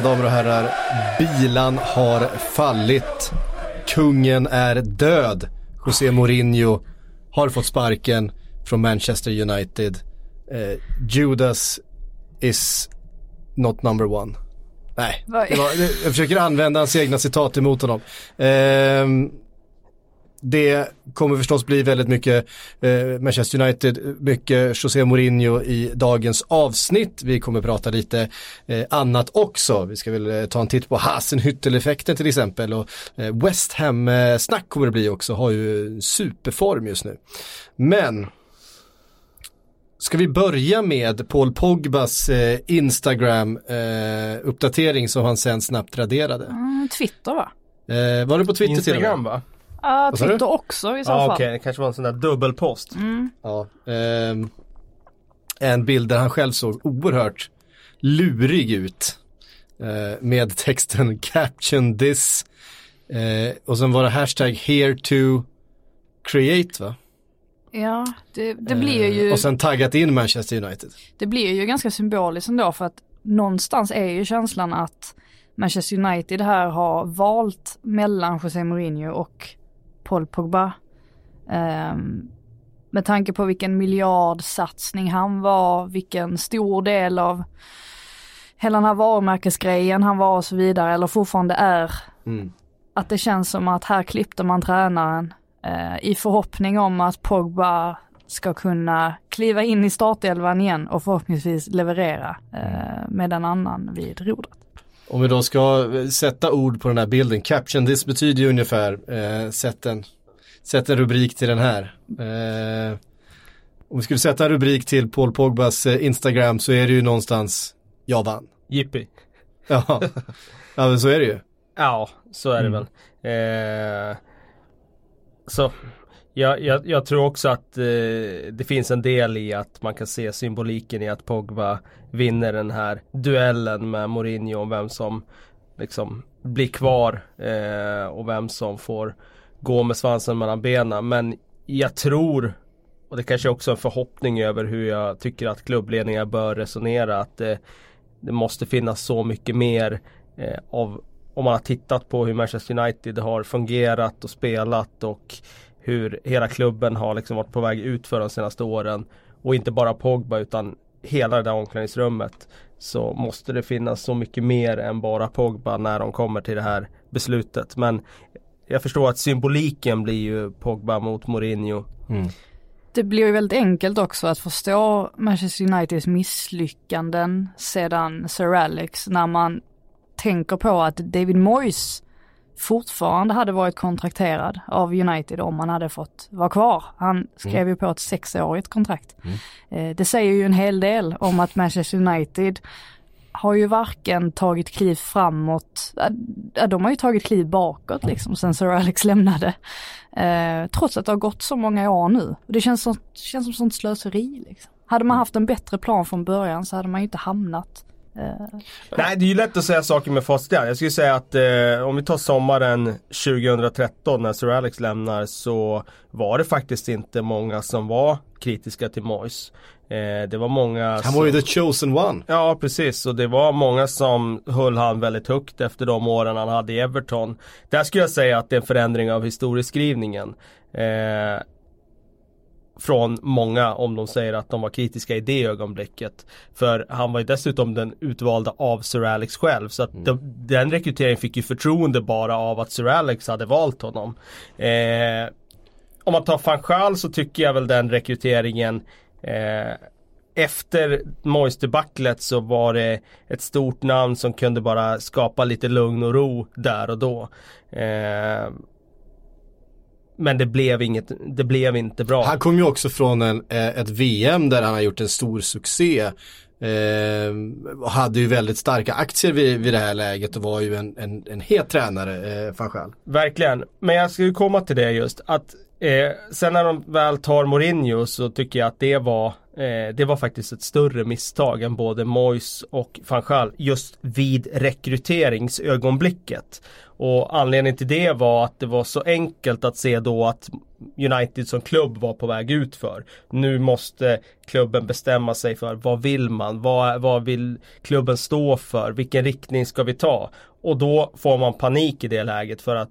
Mina damer och herrar, bilan har fallit. Kungen är död. José Mourinho har fått sparken från Manchester United. Eh, Judas is not number one. Nej, var, jag försöker använda hans egna citat emot honom. Ehm, det kommer förstås bli väldigt mycket eh, Manchester United, mycket José Mourinho i dagens avsnitt. Vi kommer prata lite eh, annat också. Vi ska väl eh, ta en titt på Hasenhüttel-effekten till exempel och eh, West Ham-snack kommer det bli också, har ju superform just nu. Men Ska vi börja med Paul Pogbas eh, Instagram-uppdatering som han sen snabbt raderade? Mm, Twitter va? Eh, var det på Twitter till och med? Instagram va? Du? Twitter också i så Ja fall. okej, det kanske var en sån där dubbelpost. Ja, ehm, en bild där han själv såg oerhört lurig ut. Eh, med texten caption this. Eh, och sen var det hashtag here to create va? Ja, det, det blir ju Eh, och sen taggat in Manchester United. det blir ju ganska symboliskt ändå för att någonstans är ju känslan att Manchester United här har valt mellan José Mourinho och Paul Pogba. Ehm, med tanke på vilken miljardsatsning han var, vilken stor del av hela den här varumärkesgrejen han var och så vidare, eller fortfarande är. Mm. Att det känns som att här klippte man tränaren eh, i förhoppning om att Pogba ska kunna kliva in i startelvan igen och förhoppningsvis leverera eh, med en annan vid rodret. Om vi då ska eh, sätta ord på den här bilden, caption this betyder ju ungefär, eh, sätt, en, sätt en rubrik till den här. Eh, om vi skulle sätta en rubrik till Paul Pogbas eh, Instagram så är det ju någonstans, jag vann. Jippi. Ja, ja men så är det ju. Ja, så är det väl. Eh, så jag, jag, jag tror också att eh, det finns en del i att man kan se symboliken i att Pogba vinner den här duellen med Mourinho om vem som liksom blir kvar eh, och vem som får gå med svansen mellan benen. Men jag tror och det kanske också är en förhoppning över hur jag tycker att klubbledningar bör resonera att eh, det måste finnas så mycket mer eh, av om man har tittat på hur Manchester United har fungerat och spelat och hur hela klubben har liksom varit på väg ut för de senaste åren och inte bara Pogba utan hela det där omklädningsrummet så måste det finnas så mycket mer än bara Pogba när de kommer till det här beslutet. Men jag förstår att symboliken blir ju Pogba mot Mourinho. Det blir ju väldigt enkelt också att förstå Manchester Uniteds misslyckanden sedan Sir Alex när man tänker på att David Moyes fortfarande hade varit kontrakterad av United om han hade fått vara kvar. Han skrev ju på ett sexårigt kontrakt. Eh, Det säger ju en hel del om att Manchester United har ju varken tagit kliv framåt, de har ju tagit kliv bakåt liksom sen Sir Alex lämnade. Eh, trots att det har gått så många år nu. Det känns, som, känns som sånt slöseri liksom. Hade man haft en bättre plan från början så hade man ju inte hamnat Nej det är ju lätt att säga saker med facit. Jag skulle säga att eh, om vi tar sommaren 2013 när Sir Alex lämnar så var det faktiskt inte många som var kritiska till Moyes. Eh, det var många Han var ju the chosen one. Ja precis och det var många som höll han väldigt högt efter de åren han hade i Everton. Där skulle jag säga att det är en förändring av historieskrivningen. Eh, från många om de säger att de var kritiska i det ögonblicket. För han var ju dessutom den utvalda av Sir Alex själv. Så att de, den rekryteringen fick ju förtroende bara av att Sir Alex hade valt honom. Eh, om man tar Fanchal så tycker jag väl den rekryteringen eh, efter Moyes debaclet så var det ett stort namn som kunde bara skapa lite lugn och ro där och då. Eh, men det blev inget, det blev inte bra. Han kom ju också från en, eh, ett VM där han har gjort en stor succé. Eh, hade ju väldigt starka aktier vid, vid det här läget och var ju en, en, en het tränare, eh, van Gaal. Verkligen. Men jag ska ju komma till det just. Att eh, sen när de väl tar Mourinho så tycker jag att det var eh, Det var faktiskt ett större misstag än både Moyes och van Gaal just vid rekryteringsögonblicket. Och anledningen till det var att det var så enkelt att se då att United som klubb var på väg ut för. Nu måste klubben bestämma sig för vad vill man? Vad, vad vill klubben stå för? Vilken riktning ska vi ta? Och då får man panik i det läget för att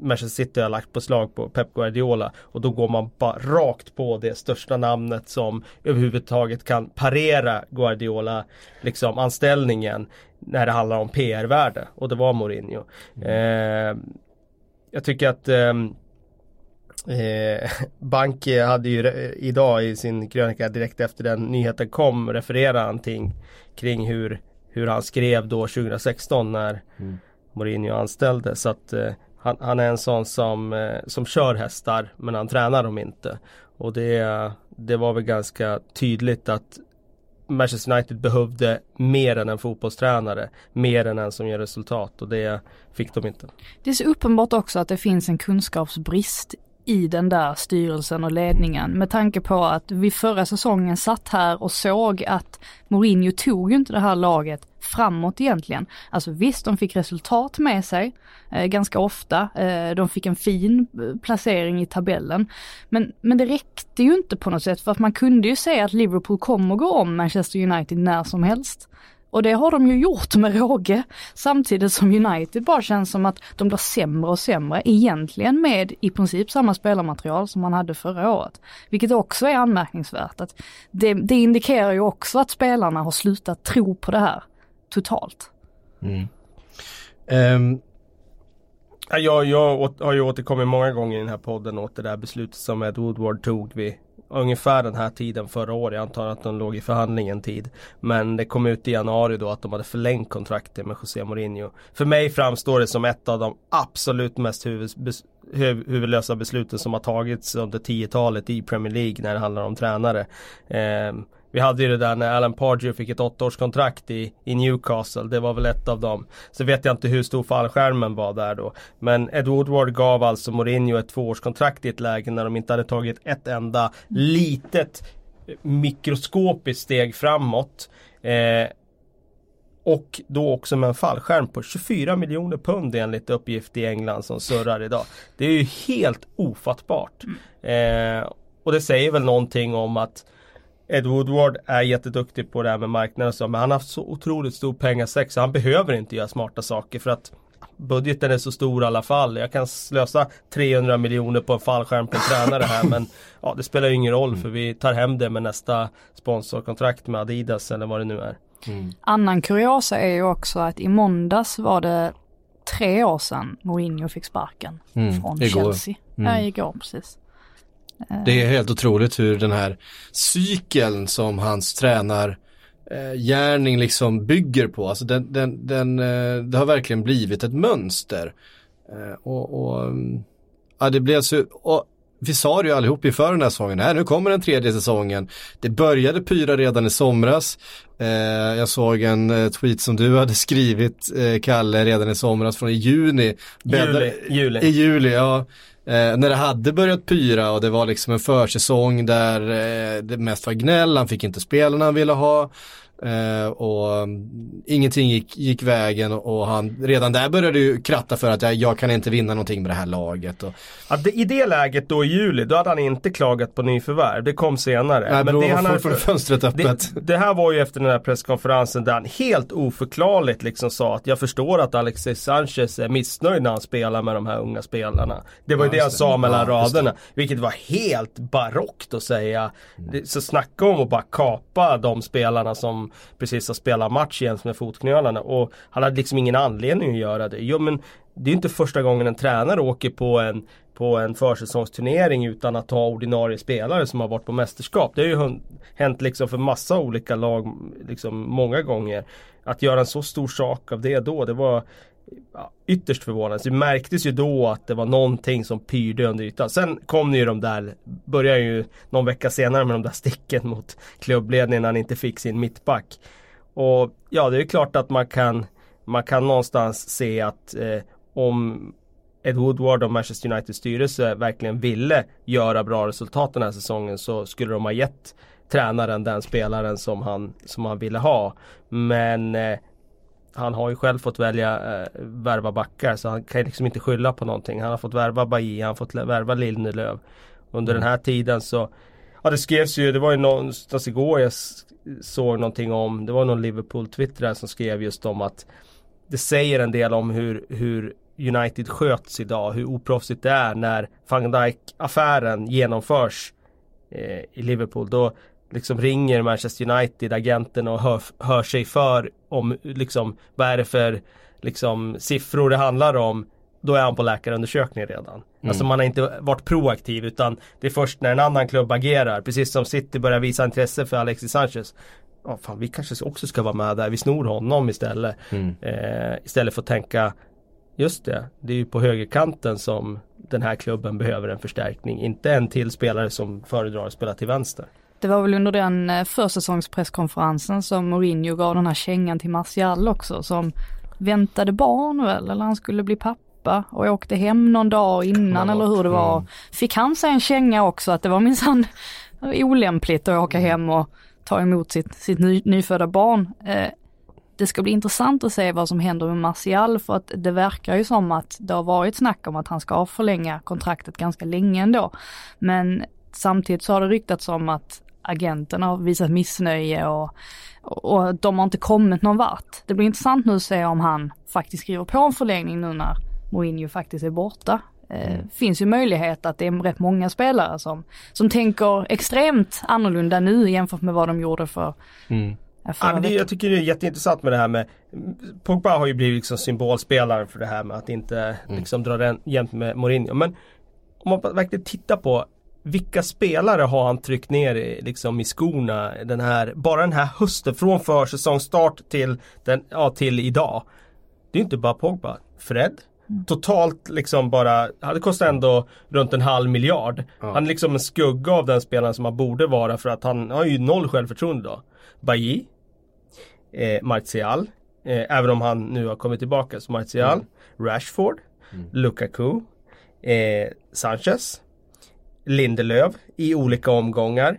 Manchester City har lagt på slag på Pep Guardiola och då går man bara rakt på det största namnet som överhuvudtaget kan parera Guardiola liksom anställningen när det handlar om PR-värde och det var Mourinho. Mm. Eh, jag tycker att eh, Eh, Banki hade ju idag i sin krönika direkt efter den nyheten kom refererat någonting kring hur, hur han skrev då 2016 när mm. Mourinho anställde. Så att eh, han, han, är en sån som, eh, som kör hästar men han tränar dem inte. Och det, det var väl ganska tydligt att Manchester United behövde mer än en fotbollstränare. Mer än en som ger resultat och det fick de inte. Det är så uppenbart också att det finns en kunskapsbrist i den där styrelsen och ledningen med tanke på att vi förra säsongen satt här och såg att Mourinho tog ju inte det här laget framåt egentligen. Alltså visst, de fick resultat med sig eh, ganska ofta. Eh, de fick en fin eh, placering i tabellen. Men, men det räckte ju inte på något sätt för att man kunde ju säga att Liverpool kommer gå om Manchester United när som helst. Och det har de ju gjort med råge. Samtidigt som United bara känns som att de blir sämre och sämre egentligen med i princip samma spelarmaterial som man hade förra året. Vilket också är anmärkningsvärt. Att det, det indikerar ju också att spelarna har slutat tro på det här totalt. Mm. Um. Jag, jag har ju återkommit många gånger i den här podden åt det där beslutet som Ed Woodward tog vid ungefär den här tiden förra året. Jag antar att de låg i förhandling en tid. Men det kom ut i januari då att de hade förlängt kontraktet med José Mourinho. För mig framstår det som ett av de absolut mest huvudlösa besluten som har tagits under 10-talet i Premier League när det handlar om tränare. Eh, vi hade ju det där när Alan Pardew fick ett åttaårskontrakt i, i Newcastle. Det var väl ett av dem. Så vet jag inte hur stor fallskärmen var där då. Men Ed Woodward gav alltså Mourinho ett tvåårskontrakt i ett läge när de inte hade tagit ett enda litet mikroskopiskt steg framåt. Eh, och då också med en fallskärm på 24 miljoner pund enligt uppgift i England som surrar idag. Det är ju helt ofattbart. Mm. Eh, och det säger väl någonting om att Ed Woodward är jätteduktig på det här med marknaden och så, men han har haft så otroligt stor pengasäck så han behöver inte göra smarta saker för att budgeten är så stor i alla fall. Jag kan slösa 300 miljoner på en fallskärm på en tränare här men ja, det spelar ju ingen roll för vi tar hem det med nästa sponsorkontrakt med Adidas eller vad det nu är. Mm. Annan kuriosa är ju också att i måndags var det tre år sedan Mourinho fick sparken mm. från igår. Chelsea. Mm. Ja, igår precis. Det är helt otroligt hur den här cykeln som hans tränar eh, gärning liksom bygger på. Alltså den, den, den, eh, det har verkligen blivit ett mönster. Eh, och, och ja, det blev så, och vi sa det ju allihop inför den här säsongen, här nu kommer den tredje säsongen. Det började pyra redan i somras. Eh, jag såg en tweet som du hade skrivit, eh, Kalle, redan i somras från i juni. Juli, juli. I juli, ja. Eh, när det hade börjat pyra och det var liksom en försäsong där eh, det mest var gnäll, han fick inte spelarna han ville ha. Uh, och um, ingenting gick, gick vägen och, och, han redan där började ju kratta för att jag, jag kan inte vinna någonting med det här laget. Och... Ja, det, I det läget då i juli, då hade han inte klagat på nyförvärv. Det kom senare. Nej, men det han hade, fönstret öppet. Det, det, här var ju efter den här presskonferensen där han helt oförklarligt liksom sa att jag förstår att Alexis Sanchez är missnöjd när han spelar med de här unga spelarna. Det var ju ja, det han sa mellan ja, raderna. Vilket var helt barockt att säga. Mm. Så snacka om att bara kapa de spelarna som precis har spelat match igen med fotknölarna och han hade liksom ingen anledning att göra det. Jo men det är inte första gången en tränare åker på en på en försäsongsturnering utan att ha ordinarie spelare som har varit på mästerskap. Det har ju hänt liksom för massa olika lag liksom många gånger. Att göra en så stor sak av det då, det var ja, ytterst förvånande. Det märktes ju då att det var någonting som pyrde under ytan. Sen kom ju de där, började ju någon vecka senare med de där sticken mot klubbledningen när han inte fick sin mittback. Och ja, det är klart att man kan, man kan någonstans se att eh, om Ed Woodward och Manchester Uniteds styrelse verkligen ville göra bra resultat den här säsongen så skulle de ha gett tränaren den spelaren som han, som han ville ha. Men eh, han har ju själv fått välja eh, värva backar så han kan liksom inte skylla på någonting. Han har fått värva Bailly, han har fått värva Lindelöf. under den här tiden så Ja det skrevs ju, det var ju någonstans igår jag såg någonting om, det var någon Liverpool-twittrare som skrev just om att det säger en del om hur, hur United sköts idag, hur oproffsigt det är när van Dijk-affären genomförs eh, i Liverpool. Då liksom ringer Manchester United agenten och hör, hör sig för om liksom vad är det för liksom siffror det handlar om. Då är han på läkarundersökning redan. Mm. Alltså man har inte varit proaktiv utan det är först när en annan klubb agerar. Precis som City börjar visa intresse för Alexis Sanchez. Ja, fan, vi kanske också ska vara med där. Vi snor honom istället. Mm. Eh, istället för att tänka Just det, det är ju på högerkanten som den här klubben behöver en förstärkning. Inte en till spelare som föredrar att spela till vänster. Det var väl under den eh, försäsongspresskonferensen som Mourinho gav den här kängan till Martial också som väntade barn väl, eller han skulle bli pappa och åkte hem någon dag innan eller hur det var. Mm. Fick han sig en känga också att det var minsann olämpligt att åka hem och ta emot sitt, sitt ny, nyfödda barn. Eh, det ska bli intressant att se vad som händer med Martial för att det verkar ju som att det har varit snack om att han ska förlänga kontraktet ganska länge ändå. Men samtidigt så har det ryktats om att agenten har visat missnöje och, och de har inte kommit någon vart. Det blir intressant nu att se om han faktiskt skriver på en förlängning nu när Mourinho faktiskt är borta. Eh, mm. finns ju möjlighet att det är rätt många spelare som, som tänker extremt annorlunda nu jämfört med vad de gjorde för mm. Ja, det, jag tycker det är jätteintressant med det här med Pogba har ju blivit liksom symbolspelaren för det här med att inte mm. liksom dra den jämt med Mourinho. Men om man verkligen tittar på vilka spelare har han tryckt ner i, liksom i skorna den här, bara den här hösten från försäsongsstart till, den, ja, till idag. Det är inte bara Pogba. Fred, mm. Totalt liksom bara, det kostar ändå runt en halv miljard. Ja. Han är liksom en skugga av den spelaren som han borde vara för att han har ju noll självförtroende då. Bailly, eh, Martial, eh, även om han nu har kommit tillbaka. Så Martial, mm. Rashford, mm. Lukaku, eh, Sanchez, Lindelöf i olika omgångar.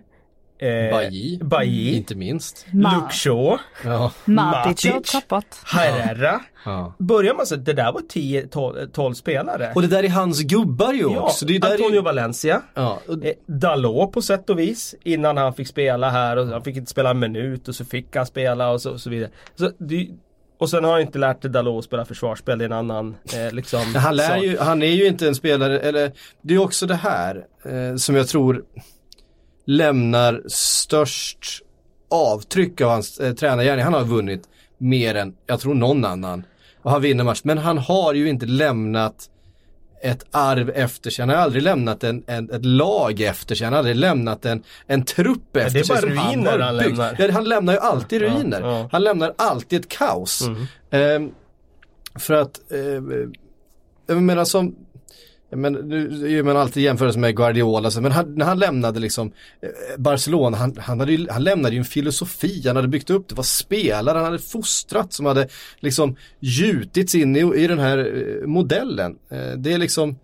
Eh, Bailly, Bailly, inte minst. Luke Shaw. Ja. Matic har tappat. Herrera. Ja. Börjar man så det där var 10-12 spelare. Och det där är hans gubbar ju ja, också. Det är Antonio är... Valencia. Ja. Eh, Dalot på sätt och vis. Innan han fick spela här och han fick inte spela en minut och så fick han spela och så, och så vidare. Så det, och sen har han inte lärt Dalot att spela försvarsspel, det är en annan eh, liksom han, lär ju, han är ju inte en spelare, eller det är också det här eh, som jag tror lämnar störst avtryck av hans eh, tränargärning. Han har vunnit mer än, jag tror någon annan. Och han vinner match. Men han har ju inte lämnat ett arv efter sig. Han har aldrig lämnat en, en, ett lag efter sig. Han har aldrig lämnat en, en trupp efter sig. Det är bara ruiner han, han lämnar. Ja, han lämnar ju alltid ruiner. Ja, ja. Han lämnar alltid ett kaos. Mm. Eh, för att, eh, jag menar som men nu gör man alltid jämförelse med Guardiola, men han, när han lämnade liksom eh, Barcelona, han, han, hade ju, han lämnade ju en filosofi, han hade byggt upp, det var spelare, han hade fostrat som hade liksom gjutits in i, i den här eh, modellen. Eh, det är liksom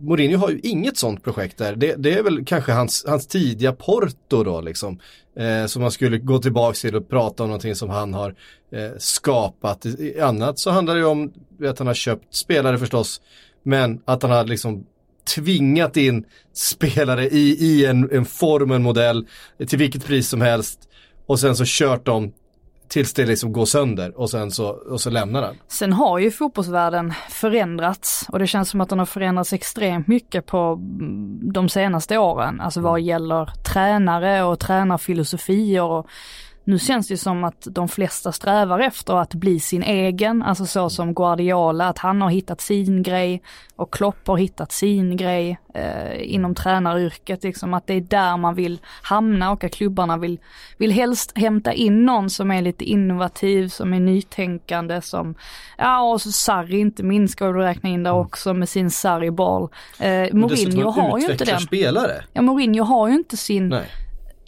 Mourinho har ju inget sånt projekt där. Det, det är väl kanske hans, hans tidiga Porto då liksom. Eh, som man skulle gå tillbaka till och prata om någonting som han har eh, skapat. I annat så handlar det ju om att han har köpt spelare förstås men att han har liksom tvingat in spelare i, i en, en form, en modell, till vilket pris som helst. Och sen så kört dem tills det liksom går sönder och sen så, och så lämnar den. Sen har ju fotbollsvärlden förändrats och det känns som att den har förändrats extremt mycket på de senaste åren. Alltså vad mm. gäller tränare och tränarfilosofier och nu känns det som att de flesta strävar efter att bli sin egen, alltså så som Guardiola, att han har hittat sin grej och Klopp har hittat sin grej eh, inom tränaryrket, liksom att det är där man vill hamna och att klubbarna vill, vill helst hämta in någon som är lite innovativ, som är nytänkande, som, ja och så Sarri inte minst ska du räkna in där mm. också med sin Sarri-boll. Eh, Mourinho har ju inte den. spelare. Ja, Mourinho har ju inte sin Nej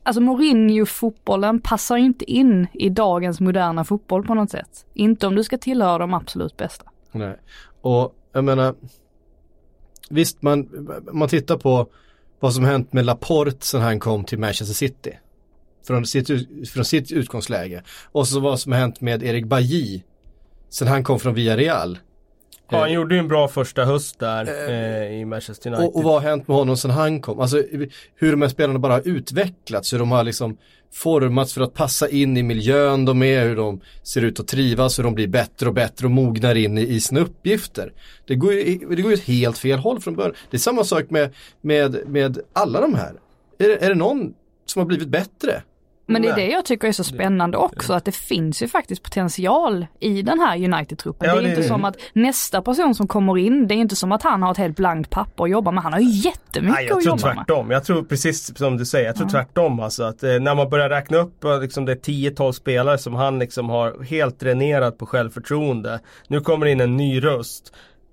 Alltså Mourinho-fotbollen passar ju inte in i dagens moderna fotboll på något sätt. Inte om du ska tillhöra de absolut bästa. Nej, och jag menar Visst, man, man tittar på vad som hänt med Laporte sen han kom till Manchester City. Från sitt, från sitt utgångsläge. Och så vad som hänt med Erik Bajy sen han kom från Villarreal. Ja, han gjorde ju en bra första höst där eh, i Manchester United. Och, och, vad har hänt med honom sedan han kom? Alltså hur de här spelarna bara har utvecklats, hur de har liksom formats för att passa in i miljön de är, hur de ser ut att trivas, hur de blir bättre och bättre och mognar in i, i sina uppgifter. Det går ju det går ju helt fel håll från början. Det är samma sak med, med, med alla de här. Är, är det någon som har blivit bättre? Men det är det jag tycker är så spännande också, att det finns ju faktiskt potential i den här United-truppen. Ja, det är det inte är... som att nästa person som kommer in, det är inte som att han har ett helt blankt papper att jobba med. Han har ju jättemycket Nej, att jobba med. Jag tror tvärtom. Jag tror precis som du säger, jag tror ja. tvärtom alltså. Att eh, när man börjar räkna upp eh, liksom, det 10-12 spelare som han liksom har helt dränerat på självförtroende. Nu kommer in en ny röst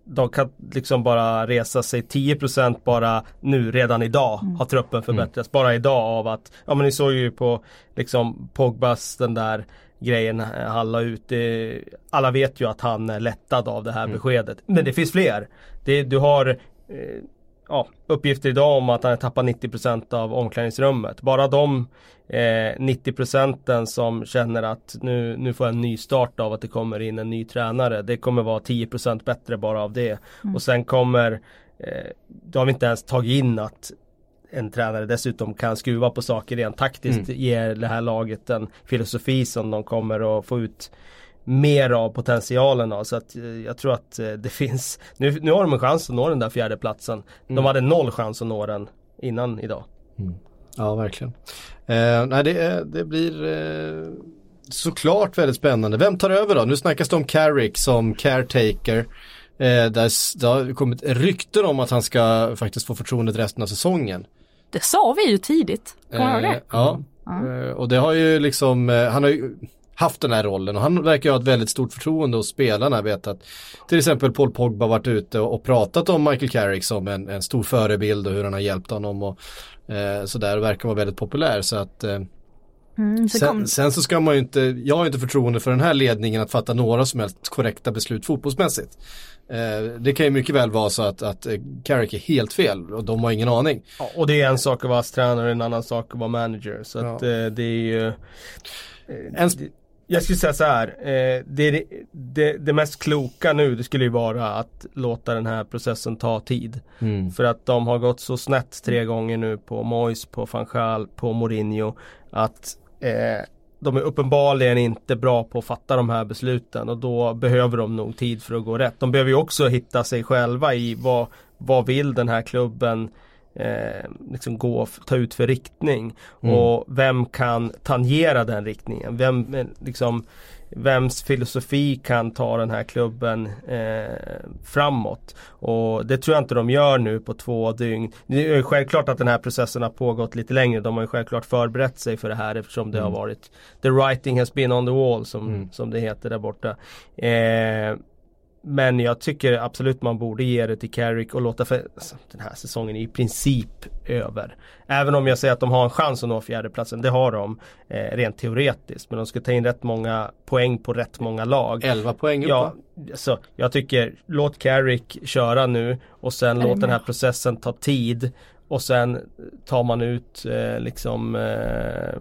de kan liksom bara resa sig 10% bara nu redan idag mm. har truppen förbättrats. Mm. Bara idag av att, ja men ni såg ju på liksom Pogbas den där grejen han la ut. Det, alla vet ju att han är lättad av det här mm. beskedet. Men det finns fler. Det, du har eh, ja, uppgifter idag om att han har tappat 90% av omklädningsrummet. Bara de eh, 90 procenten som känner att nu, nu får jag en ny start av att det kommer in en ny tränare. Det kommer vara 10% bättre bara av det. Mm. Och sen kommer, eh, då har vi inte ens tagit in att en tränare dessutom kan skruva på saker rent taktiskt. Mm. Ger det här laget en filosofi som de kommer att få ut mer av potentialen av. Så att eh, jag tror att eh, det finns, nu, nu har de en chans att nå den där fjärdeplatsen. Mm. De hade noll chans att nå den innan idag. Mm. Ja, verkligen. Eh, nej, det, det blir eh, såklart väldigt spännande. Vem tar över då? Nu snackas det om Carrick som caretaker. Eh, där det har kommit rykten om att han ska faktiskt få förtroendet resten av säsongen. Det sa vi ju tidigt, kommer eh, det? Ja, mm. och det har ju liksom, eh, han har ju haft den här rollen och han verkar ha ett väldigt stort förtroende hos spelarna. Jag vet att till exempel Paul Pogba varit ute och, och pratat om Michael Carrick som en, en, stor förebild och hur han har hjälpt honom och eh, sådär och verkar vara väldigt populär så att eh, Mm, sen, sen, så ska man ju inte, jag har inte förtroende för den här ledningen att fatta några som helst korrekta beslut fotbollsmässigt. Eh, det kan ju mycket väl vara så att, att eh, Carrick är helt fel och de har ingen aning. Ja, och det är en sak att vara tränare, en annan sak att vara manager. Så ja. att eh, det är ju... Eh, en, jag skulle säga så här. Eh, det, det, det, mest kloka nu det skulle ju vara att låta den här processen ta tid. Mm. För att de har gått så snett tre gånger nu på Mois, på Fanchal, på Mourinho. Att eh, de är uppenbarligen inte bra på att fatta de här besluten och då behöver de nog tid för att gå rätt. De behöver ju också hitta sig själva i vad, vad vill den här klubben eh, liksom gå, ta ut för riktning. Mm. Och vem kan tangera den riktningen? Vem, eh, liksom, vems filosofi kan ta den här klubben eh, framåt. Och det tror jag inte de gör nu på två dygn. Det är självklart att den här processen har pågått lite längre. De har ju självklart förberett sig för det här eftersom det mm. har varit The writing has been on the wall som, mm. som det heter där borta. Eh, men jag tycker absolut man borde ge det till Carrick och låta för den här säsongen är i princip över. Även om jag säger att de har en chans att nå fjärdeplatsen, det har de eh, rent teoretiskt. Men de ska ta in rätt många poäng på rätt många lag. 11 poäng upp ja, så Jag tycker låt Carrick köra nu och sen låt den här processen ta tid. Och sen tar man ut eh, liksom eh,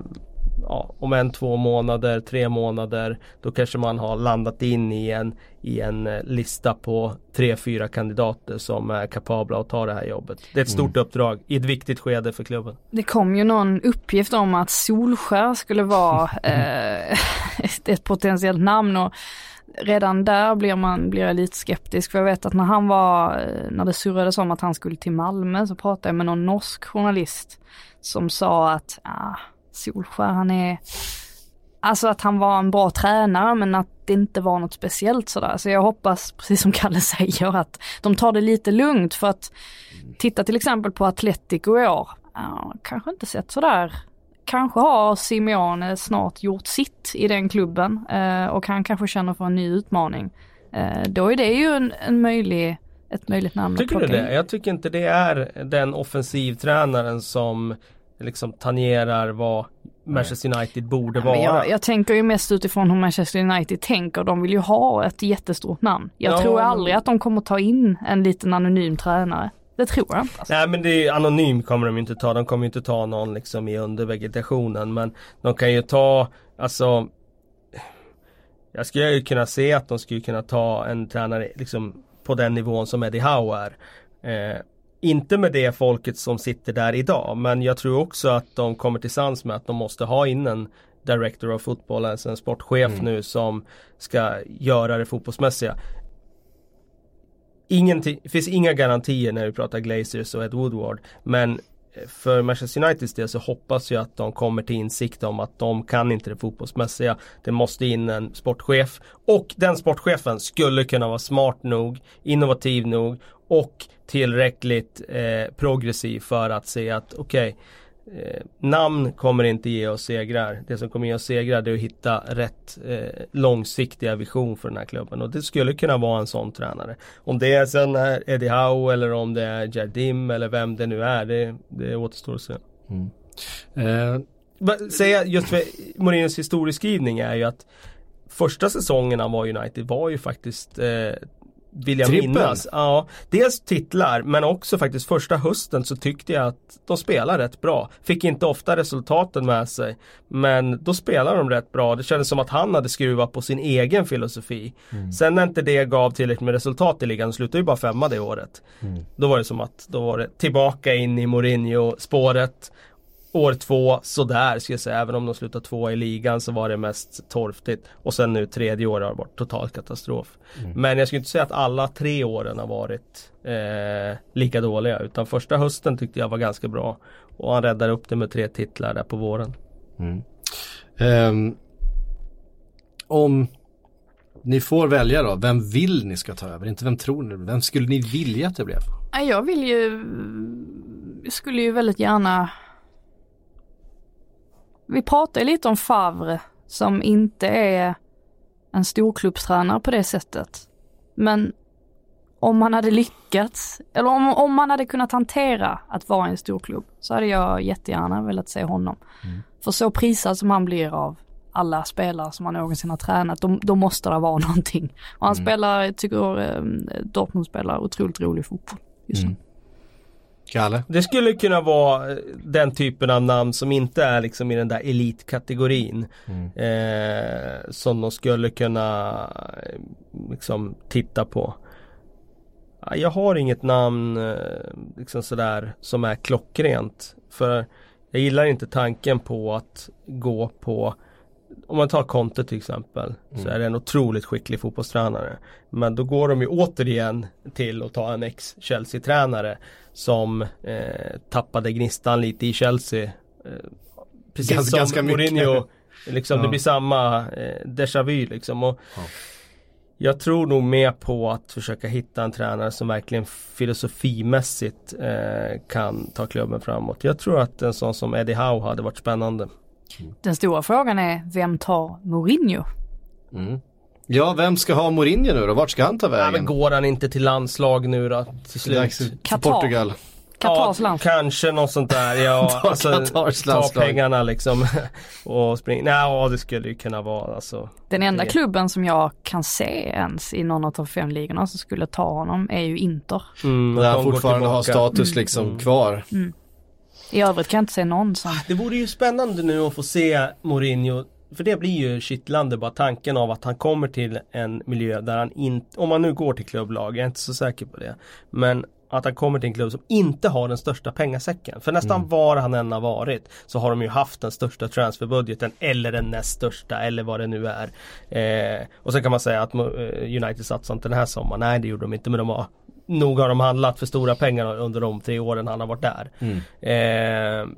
ja, om en, två månader, tre månader då kanske man har landat in i en, i en eh, lista på tre, fyra kandidater som är kapabla att ta det här jobbet. Det är ett stort mm. uppdrag i ett viktigt skede för klubben. Det kom ju någon uppgift om att Solskär skulle vara eh, ett potentiellt namn och redan där blir man blir jag lite skeptisk för jag vet att när han var, eh, när det surrades om att han skulle till Malmö så pratade jag med någon norsk journalist som sa att ah, Solskär, han är, alltså att han var en bra tränare men att det inte var något speciellt sådär. Så jag hoppas, precis som Kalle säger, att de tar det lite lugnt för att titta till exempel på Atletico i år, ja, kanske inte sett sådär Kanske har Simeone snart gjort sitt i den klubben eh, och han kanske känner för en ny utmaning. Eh, då är det ju en, en möjlig, ett möjligt namn Tycker du det? In. Jag tycker inte det är den offensivtränaren som liksom tangerar vad Manchester United borde vara. Jag, jag, tänker ju mest utifrån hur Manchester United tänker. De vill ju ha ett jättestort namn. Jag ja, tror aldrig att de kommer ta in en liten anonym tränare. Det tror jag inte. Alltså. Nej men det är anonym kommer de inte ta. De kommer inte ta någon liksom i undervegetationen. Men de kan ju ta, alltså Jag skulle ju kunna se att de skulle kunna ta en tränare liksom på den nivån som Eddie Howe är. Eh, inte med det folket som sitter där idag men jag tror också att de kommer till sans med att de måste ha in en Director of Football, alltså en sportchef mm. nu som ska göra det fotbollsmässiga. Ingenting, det finns inga garantier när vi pratar Glazers och Ed Woodward men för Manchester Uniteds del så hoppas jag att de kommer till insikt om att de kan inte det fotbollsmässiga. Det måste in en sportchef och den sportchefen skulle kunna vara smart nog, innovativ nog och tillräckligt eh, progressiv för att se att okej, okay, eh, namn kommer inte ge oss segrar. Det som kommer ge oss segrar är att hitta rätt eh, långsiktiga vision för den här klubben och det skulle kunna vara en sån tränare. Om det är sen är Eddie Howe eller om det är Jardim eller vem det nu är, det, det återstår att se. Mm. Eh. Säga just för Mourinhos historieskrivning är ju att första säsongen han var United var ju faktiskt eh, vill jag Trippen. minnas. Ja, dels titlar men också faktiskt första hösten så tyckte jag att de spelade rätt bra. Fick inte ofta resultaten med sig. Men då spelade de rätt bra. Det kändes som att han hade skruvat på sin egen filosofi. Mm. Sen när inte det gav tillräckligt med resultat i ligan, slutade ju bara femma det året. Mm. Då var det som att då var det tillbaka in i Mourinho-spåret. År två, sådär ska jag säga. Även om de slutade två i ligan så var det mest torftigt. Och sen nu tredje året har varit total katastrof. Mm. Men jag skulle inte säga att alla tre åren har varit eh, lika dåliga. Utan första hösten tyckte jag var ganska bra. Och han räddade upp det med tre titlar där på våren. Mm. Um, om ni får välja då, vem vill ni ska ta över? Inte vem tror ni? Vem skulle ni vilja att det blev? Jag vill ju, jag skulle ju väldigt gärna vi pratade lite om Favre som inte är en storklubbstränare på det sättet. Men om man hade lyckats, eller om, om man hade kunnat hantera att vara en storklubb så hade jag jättegärna velat se honom. Mm. För så prisad som han blir av alla spelare som han någonsin har tränat, då, då måste det vara någonting. Och han mm. spelar, tycker eh, Dortmund spelar otroligt rolig fotboll just nu. Mm. Kalle? Det skulle kunna vara eh, den typen av namn som inte är liksom i den där elitkategorin. Mm. Eh, som de skulle kunna eh, liksom titta på. Jag har inget namn eh, liksom sådär som är klockrent. För jag gillar inte tanken på att gå på om man tar Conte till exempel mm. så är det en otroligt skicklig fotbollstränare. Men då går de ju återigen till att ta en ex-Chelsea-tränare som eh, tappade gnistan lite i Chelsea. Eh, precis ganska, som ganska Mourinho. Liksom, ja. Det blir samma eh, déjà vu liksom. Och ja. Jag tror nog mer på att försöka hitta en tränare som verkligen filosofimässigt eh, kan ta klubben framåt. Jag tror att en sån som Eddie Howe hade varit spännande. Den stora frågan är, vem tar Mourinho? Mm. Ja, vem ska ha Mourinho nu då? Vart ska han ta vägen? Ja, men går han inte till landslag nu då? Till slut? Qatar. Portugal. Katars ja, kanske något sånt där. Ja, alltså, ta pengarna liksom och springa. Nej, ja, det skulle ju kunna vara alltså. Den enda det. klubben som jag kan se ens i någon av de fem ligorna som skulle ta honom är ju Inter. Mm, Där han fortfarande har status mm. liksom mm. kvar. Mm. I övrigt kan jag inte se någon som... Det vore ju spännande nu att få se Mourinho för det blir ju kittlande bara tanken av att han kommer till en miljö där han inte, om man nu går till klubblag, jag är inte så säker på det. Men att han kommer till en klubb som inte har den största pengasäcken. För nästan mm. var han än har varit så har de ju haft den största transferbudgeten eller den näst största eller vad det nu är. Eh, och sen kan man säga att eh, United satsade inte den här sommaren. Nej det gjorde de inte men de har nog har de handlat för stora pengar under de tre åren han har varit där. Mm. Eh,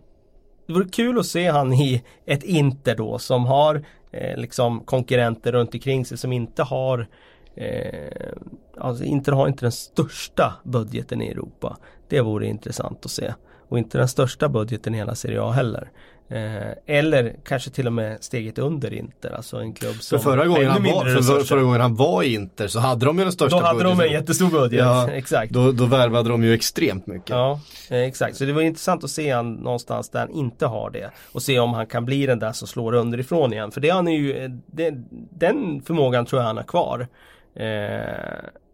det vore kul att se han i ett Inter då som har eh, liksom konkurrenter runt omkring sig som inte har eh, Alltså Inter har inte den största budgeten i Europa. Det vore intressant att se. Och inte den största budgeten i hela Serie A heller. Eh, eller kanske till och med steget under Inter, alltså en klubb som för förra, gången han var, för, för, förra gången han var i Inter så hade de ju den största budgeten. Då hade budgeten. de en jättestor budget, ja, exakt. Då, då värvade de ju extremt mycket. Ja, eh, exakt. Så det var intressant att se han någonstans där han inte har det. Och se om han kan bli den där som slår underifrån igen. För det han är ju, eh, det, den förmågan tror jag han har kvar. Eh,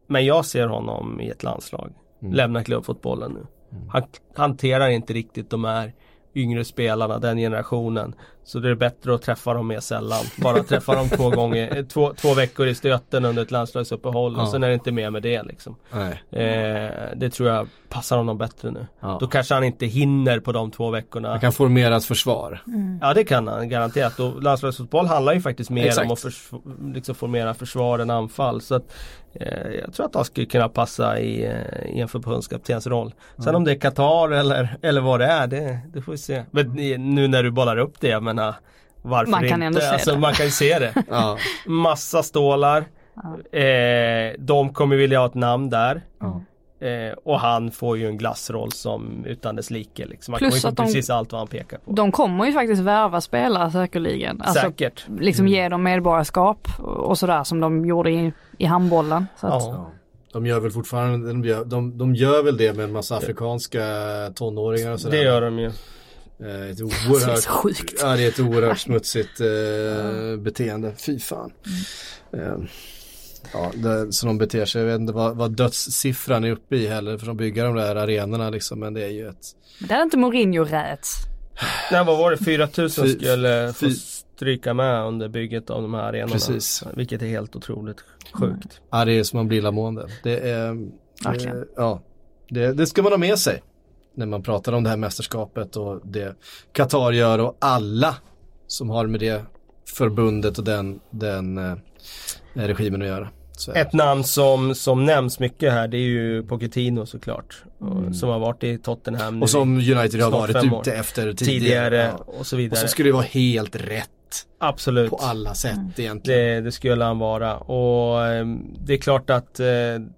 men jag ser honom i ett landslag. Mm. Lämna klubbfotbollen nu. Mm. Han hanterar inte riktigt de här yngre spelarna, den generationen. Så det är bättre att träffa dem mer sällan. Bara träffa dem två gånger, två, två veckor i stöten under ett landslagsuppehåll ja. och sen är det inte mer med det liksom. Eh, det tror jag passar honom bättre nu. Ja. Då kanske han inte hinner på de två veckorna. Han kan formera ett försvar. Mm. Ja det kan han garanterat. Och landslagsfotboll handlar ju faktiskt mer Exakt. om att förs liksom formera försvar än anfall. Så att, eh, jag tror att han skulle kunna passa i, eh, i en förbundskaptens roll. Sen mm. om det är Qatar eller, eller vad det är, det, det får vi se. Men nu när du bollar upp det, jag menar varför man kan inte? Ändå se alltså, det. Man kan ju se det. ja. Massa stålar. Ja. Eh, de kommer vilja ha ett namn där. Ja. Eh, och han får ju en glassroll som utan dess like. Liksom. Han Plus kommer precis allt vad han pekar på. De kommer ju faktiskt värva spelare säkerligen. Alltså, Säkert. Liksom mm. ge dem medborgarskap och sådär som de gjorde i, i handbollen. Så att... ja. De gör väl fortfarande, de gör, de, de gör väl det med en massa afrikanska tonåringar och sådär. Det gör de ju. Eh, ett oerhört, det är så sjukt. Ja, det är ett oerhört smutsigt eh, beteende. Fy fan. Mm. Eh, Ja, det, så de beter sig, jag vet inte vad, vad dödssiffran är uppe i heller för de bygger de där arenorna liksom men det är ju ett Men där är inte Mourinho rätt. Nej vad var det, 4000 skulle få stryka med under bygget av de här arenorna. Precis. Vilket är helt otroligt sjukt. Ja det är som man blir illamående. Det är, det, ja, det, det ska man ha med sig. När man pratar om det här mästerskapet och det Qatar gör och alla som har med det förbundet och den, den eh, regimen att göra. Ett namn som, som nämns mycket här det är ju Pochettino såklart. Mm. Som har varit i Tottenham Och som United har varit ute efter tidigare. tidigare ja. och så vidare. Och så skulle det vara helt rätt. Absolut. På alla sätt mm. egentligen. Det, det, skulle han vara. Och eh, det är klart att eh,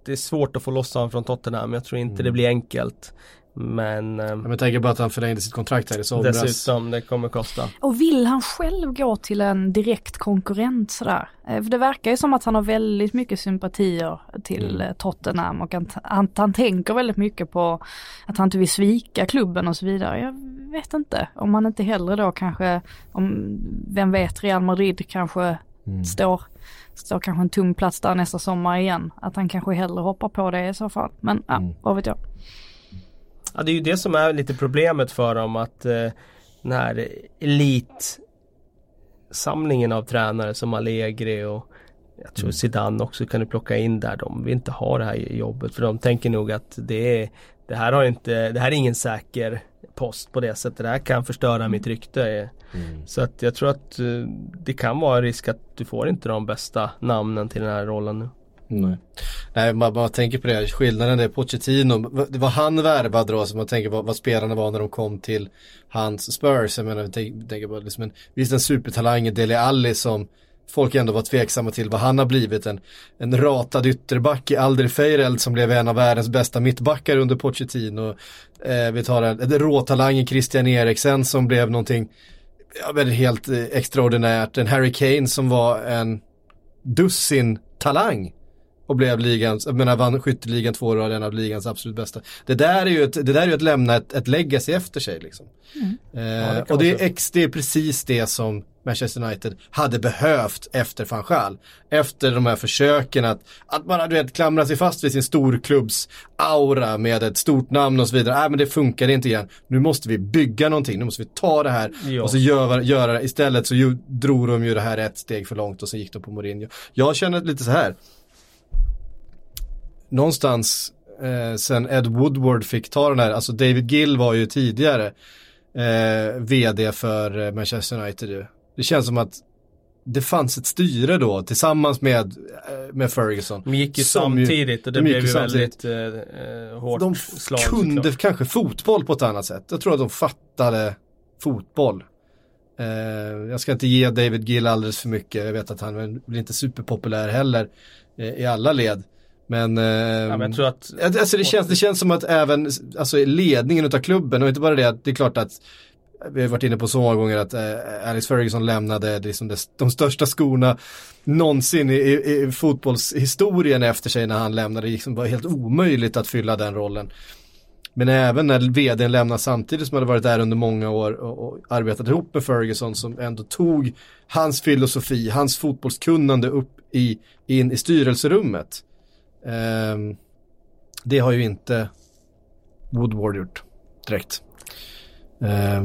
det är svårt att få loss honom från Tottenham. Jag tror inte mm. det blir enkelt. Men... Eh, jag tänker bara att han förlängde sitt kontrakt här i somras. Dessutom, det kommer kosta. Och vill han själv gå till en direkt konkurrent sådär? Eh, för det verkar ju som att han har väldigt mycket sympatier till mm. Eh, Tottenham och att han, han tänker väldigt mycket på att han inte vill svika klubben och så vidare. Jag vet inte om han inte hellre då kanske, om vem vet Real Madrid kanske mm. står står kanske en tom plats där nästa sommar igen. Att han kanske hellre hoppar på det i så fall. Men ja, mm. vad vet jag. Ja det är ju det som är lite problemet för dem att eh, den här elitsamlingen av tränare som Allegri och jag tror mm. Zidane också kan du plocka in där. De vill inte ha det här jobbet för de tänker nog att det, är, det, här, har inte, det här är ingen säker post på det sättet. Det här kan förstöra mitt rykte. Mm. Så att jag tror att eh, det kan vara en risk att du får inte de bästa namnen till den här rollen nu. Nej, Nej man man tänker på det, skillnaden är Pochettino, det var han värvad då, så man tänker vad, vad spelarna var när de kom till hans Spurs. Jag menar, jag tänker på liksom en, visst en supertalang, Dele Alli som folk ändå var tveksamma till vad han har blivit. En, en ratad ytterback i Aldri Feireld som blev en av världens bästa mittbackar under Pochettino. Eh, vi tar en, en råtalang i Christian Eriksen som blev någonting ja, men helt eh, extraordinärt. En Harry Kane som var en dussin talang och blev ligans, jag menar vann skytteligan två år och en av ligans absolut bästa. Det där är ju ett, det där är ju att lämna ett, ett legacy efter sig liksom. Mm. Eh, ja, det och det är, ex, det är precis det som Manchester United hade behövt efter van Gaal. Efter de här försöken att, att bara du vet klamra sig fast vid sin storklubbs aura med ett stort namn och så vidare. Nej äh, men det funkar inte igen. Nu måste vi bygga någonting, nu måste vi ta det här ja. och så göra, göra det. Istället så ju, drog de ju det här ett steg för långt och så gick de på Mourinho. Jag känner lite så här någonstans eh, sen Ed Woodward fick ta den här, alltså David Gill var ju tidigare eh, vd för eh, Manchester United. Det känns som att det fanns ett styre då tillsammans med, eh, med Ferguson. De gick ju samtidigt och det blev ju väldigt eh, hårt De slag, kunde såklart. kanske fotboll på ett annat sätt. Jag tror att de fattade fotboll. Eh, jag ska inte ge David Gill alldeles för mycket. Jag vet att han blir inte superpopulär heller eh, i alla led. Men, eh, ja, men jag tror att alltså det, känns, det känns som att även alltså, ledningen av klubben och inte bara det, det är klart att vi har varit inne på så många gånger att eh, Alex Ferguson lämnade liksom det, de största skorna någonsin i, i, i, fotbollshistorien efter sig när han lämnade. Det liksom var helt omöjligt att fylla den rollen. Men även när vdn lämnade samtidigt som hade varit där under många år och, och arbetat ihop med Ferguson som ändå tog hans filosofi, hans fotbollskunnande upp i, in i styrelserummet. Eh, det har ju inte Woodward gjort direkt. Eh,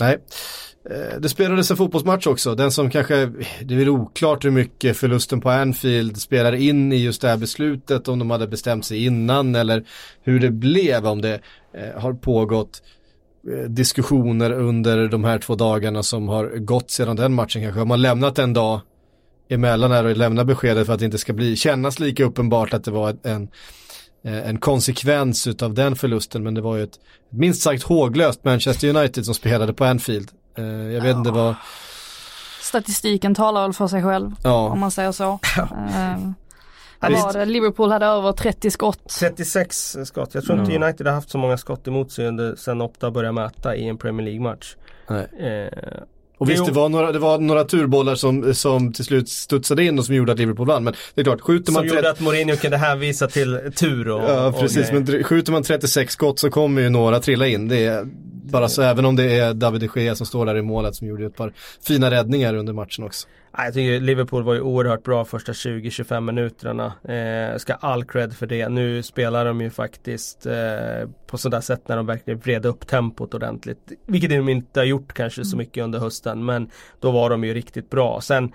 nej, Eh, det spelades en fotbollsmatch också, den som kanske, det är väl oklart hur mycket förlusten på Anfield spelar in i just det här beslutet, om de hade bestämt sig innan eller hur det blev, om det eh, har pågått eh, diskussioner under de här två dagarna som har gått sedan den matchen kanske. Har man lämnat en dag emellan här och lämnat beskedet för att det inte ska bli, kännas lika uppenbart att det var en, en konsekvens utav den förlusten men det var ju ett minst sagt håglöst Manchester United som spelade på Anfield Eh, jag vet inte vad... Statistiken talar väl för sig själv, ja. om man säger så. Eh, var det? Liverpool hade över 30 skott. 36 skott. Jag tror inte United har haft så många skott emot sig under, sen Opta började mäta i en Premier League-match. Eh, och visst, det var några, det var några turbollar som, som till slut studsade in och som gjorde att Liverpool vann. Men det är klart, skjuter man... Som gjorde att Mourinho kunde hänvisa till tur och... Ja, precis. Och men skjuter man 36 skott så kommer ju några trilla in. Det är bara så, även om det är David de Gea som står där i målet som gjorde ett par fina räddningar under matchen också. Jag tycker Liverpool var ju oerhört bra första 20-25 minuterna. Eh, ska all cred för det. Nu spelar de ju faktiskt eh, på sådär sätt när de verkligen vred upp tempot ordentligt. Vilket de inte har gjort kanske så mm. mycket under hösten. Men då var de ju riktigt bra. Sen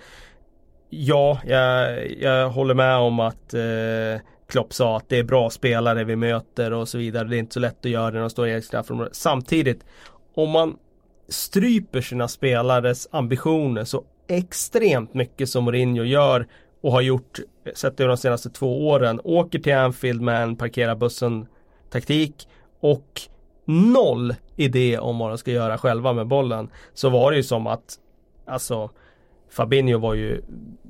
Ja, jag, jag håller med om att eh, Klopp sa att det är bra spelare vi möter och så vidare. Det är inte så lätt att göra när de står i straffområdet. Samtidigt, om man stryper sina spelares ambitioner så extremt mycket som Mourinho gör och har gjort sett det de senaste två åren. Åker till Anfield med en parkera bussen taktik och noll idé om vad de ska göra själva med bollen. Så var det ju som att alltså Fabinho var ju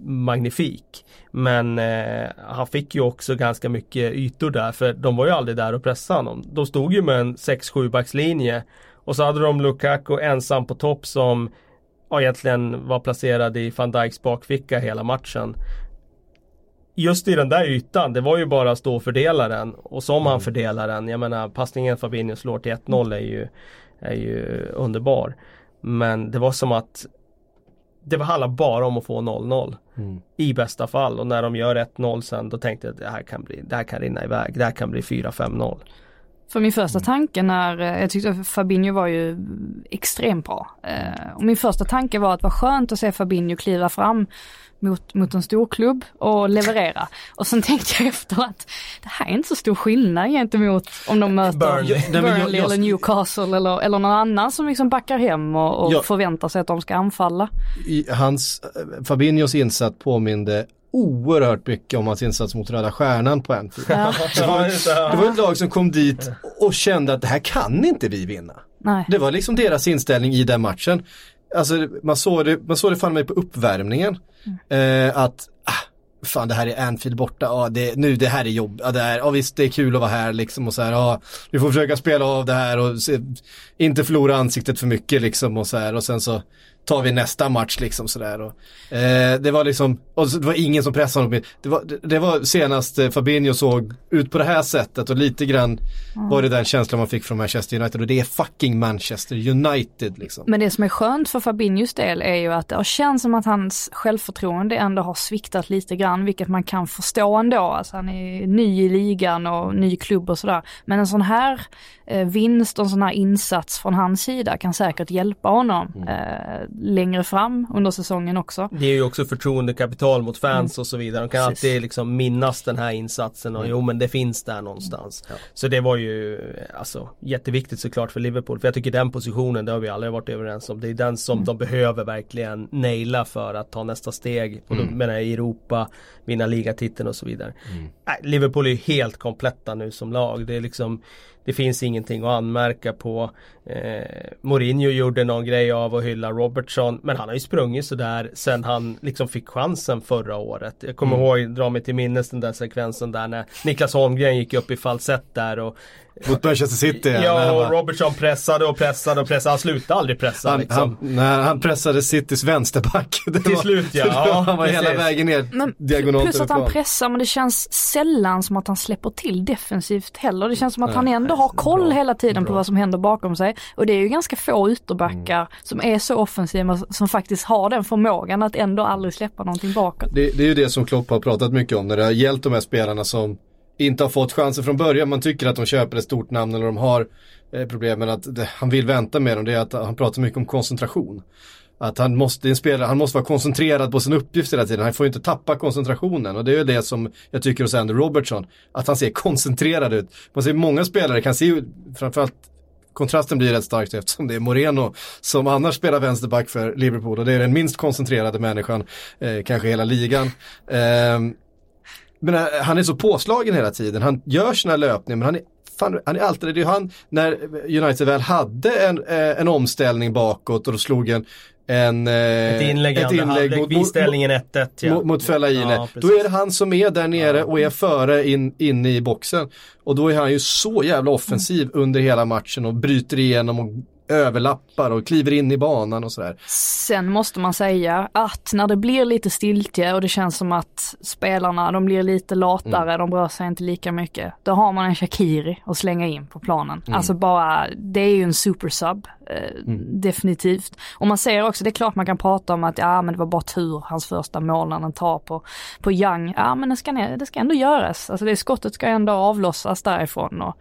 magnifik. Men eh, han fick ju också ganska mycket ytor där för de var ju aldrig där och pressade honom. De stod ju med en 6-7 backslinje och så hade de Lukaku ensam på topp som ja, egentligen var placerad i van Dijks bakficka hela matchen. Just i den där ytan, det var ju bara att stå och fördela den. Och som han mm. fördelar den, jag menar passningen Fabinho slår till 1-0 är ju, är ju underbar. Men det var som att det handlar bara om att få 0-0. Mm. I bästa fall och när de gör 1-0 sen då tänkte jag att det här kan, bli, det här kan rinna iväg. Det här kan bli 4-5-0. För min första tanke när, eh, jag tyckte Fabinho var ju extremt bra. Eh, och min första tanke var att vad skönt att se Fabinho kliva fram mot, mot en stor klubb och leverera. Och sen tänkte jag efter att det här är inte så stor skillnad gentemot om de möter Burnley, Burnley jag, eller Newcastle eller, eller någon annan som liksom backar hem och, och jag, förväntar sig att de ska anfalla. I hans, eh, Fabinhos insats påminde oerhört mycket om hans insats mot Röda Stjärnan på Anfield. Ja. Det, var, det var ett lag som kom dit och kände att det här kan inte vi vinna. Nej. Det var liksom deras inställning i den matchen. Alltså man såg det, man såg det fan mig på uppvärmningen. Mm. Eh, att ah, fan det här är Anfield borta, ja det, nu det här är jobb, ja det är, ja visst det är kul att vara här liksom och så här, ja vi får försöka spela av det här och se, inte förlora ansiktet för mycket liksom och så här och sen så tar vi nästa match liksom sådär. Och, eh, det var liksom, och det var ingen som pressade honom. Det var, det, det var senast eh, Fabinho såg ut på det här sättet och lite grann mm. var det den känslan man fick från Manchester United och det är fucking Manchester United liksom. Men det som är skönt för Fabinhos del är ju att det känns som att hans självförtroende ändå har sviktat lite grann, vilket man kan förstå ändå. Alltså han är ny i ligan och ny klubb och sådär. Men en sån här eh, vinst och en sån här insats från hans sida kan säkert hjälpa honom mm. eh, längre fram under säsongen också. Det är ju också förtroendekapital mot fans mm. och så vidare. De kan Precis. alltid liksom minnas den här insatsen och mm. jo men det finns där någonstans. Ja. Så det var ju alltså jätteviktigt såklart för Liverpool. För jag tycker den positionen, det har vi aldrig varit överens om. Det är den som mm. de behöver verkligen naila för att ta nästa steg. Och då mm. menar jag Europa, vinna ligatiteln och så vidare. Mm. Liverpool är ju helt kompletta nu som lag. Det är liksom det finns ingenting att anmärka på. Eh, Mourinho gjorde någon grej av att hylla Robertson men han har ju sprungit sådär sen han liksom fick chansen förra året. Jag kommer mm. ihåg, dra mig till minnes den där sekvensen där när Niklas Holmgren gick upp i falsett där och mot Manchester City. Ja, och Robertson pressade och pressade och pressade. Han slutade aldrig pressa. Han, liksom. han, när han pressade Citys vänsterback. Till var, slut ja. ja han var precis. hela vägen ner men, diagonalt Plus att han pressar men det känns sällan som att han släpper till defensivt heller. Det känns som att nej, han ändå har koll bra, hela tiden bra. på vad som händer bakom sig. Och det är ju ganska få ytterbackar mm. som är så offensiva som faktiskt har den förmågan att ändå aldrig släppa någonting bakåt. Det, det är ju det som Klopp har pratat mycket om när det har gällt de här spelarna som inte har fått chansen från början. Man tycker att de köper ett stort namn eller de har eh, problem. Men att det, han vill vänta med dem. Det är att han pratar mycket om koncentration. Att han måste, en spelare, han måste vara koncentrerad på sin uppgift hela tiden. Han får inte tappa koncentrationen. Och det är ju det som jag tycker hos Andy Robertson. Att han ser koncentrerad ut. Man ser många spelare kan se, framförallt kontrasten blir rätt starkt eftersom det är Moreno som annars spelar vänsterback för Liverpool och det är den minst koncentrerade människan, eh, kanske hela ligan. Eh, men eh, han är så påslagen hela tiden, han gör sina löpningar men han är Fan, han är alltid, det är han, när United väl hade en, eh, en omställning bakåt och då slog en, en, eh, ett inlägg, ett inlägg mot, mot, ställningen 1-1 ja. mot, mot Fellaini. Ja, då är det han som är där nere och är före in, inne i boxen. Och då är han ju så jävla offensiv under hela matchen och bryter igenom och överlappar och kliver in i banan och sådär. Sen måste man säga att när det blir lite stiltje och det känns som att spelarna de blir lite latare, mm. de rör sig inte lika mycket. Då har man en Shakiri att slänga in på planen. Mm. Alltså bara, det är ju en supersub. Eh, mm. Definitivt. Och man ser också, det är klart man kan prata om att ja men det var bara tur, hans första mål när han tar på, på Young. Ja men det ska, det ska ändå göras. Alltså det skottet ska ändå avlossas därifrån. Och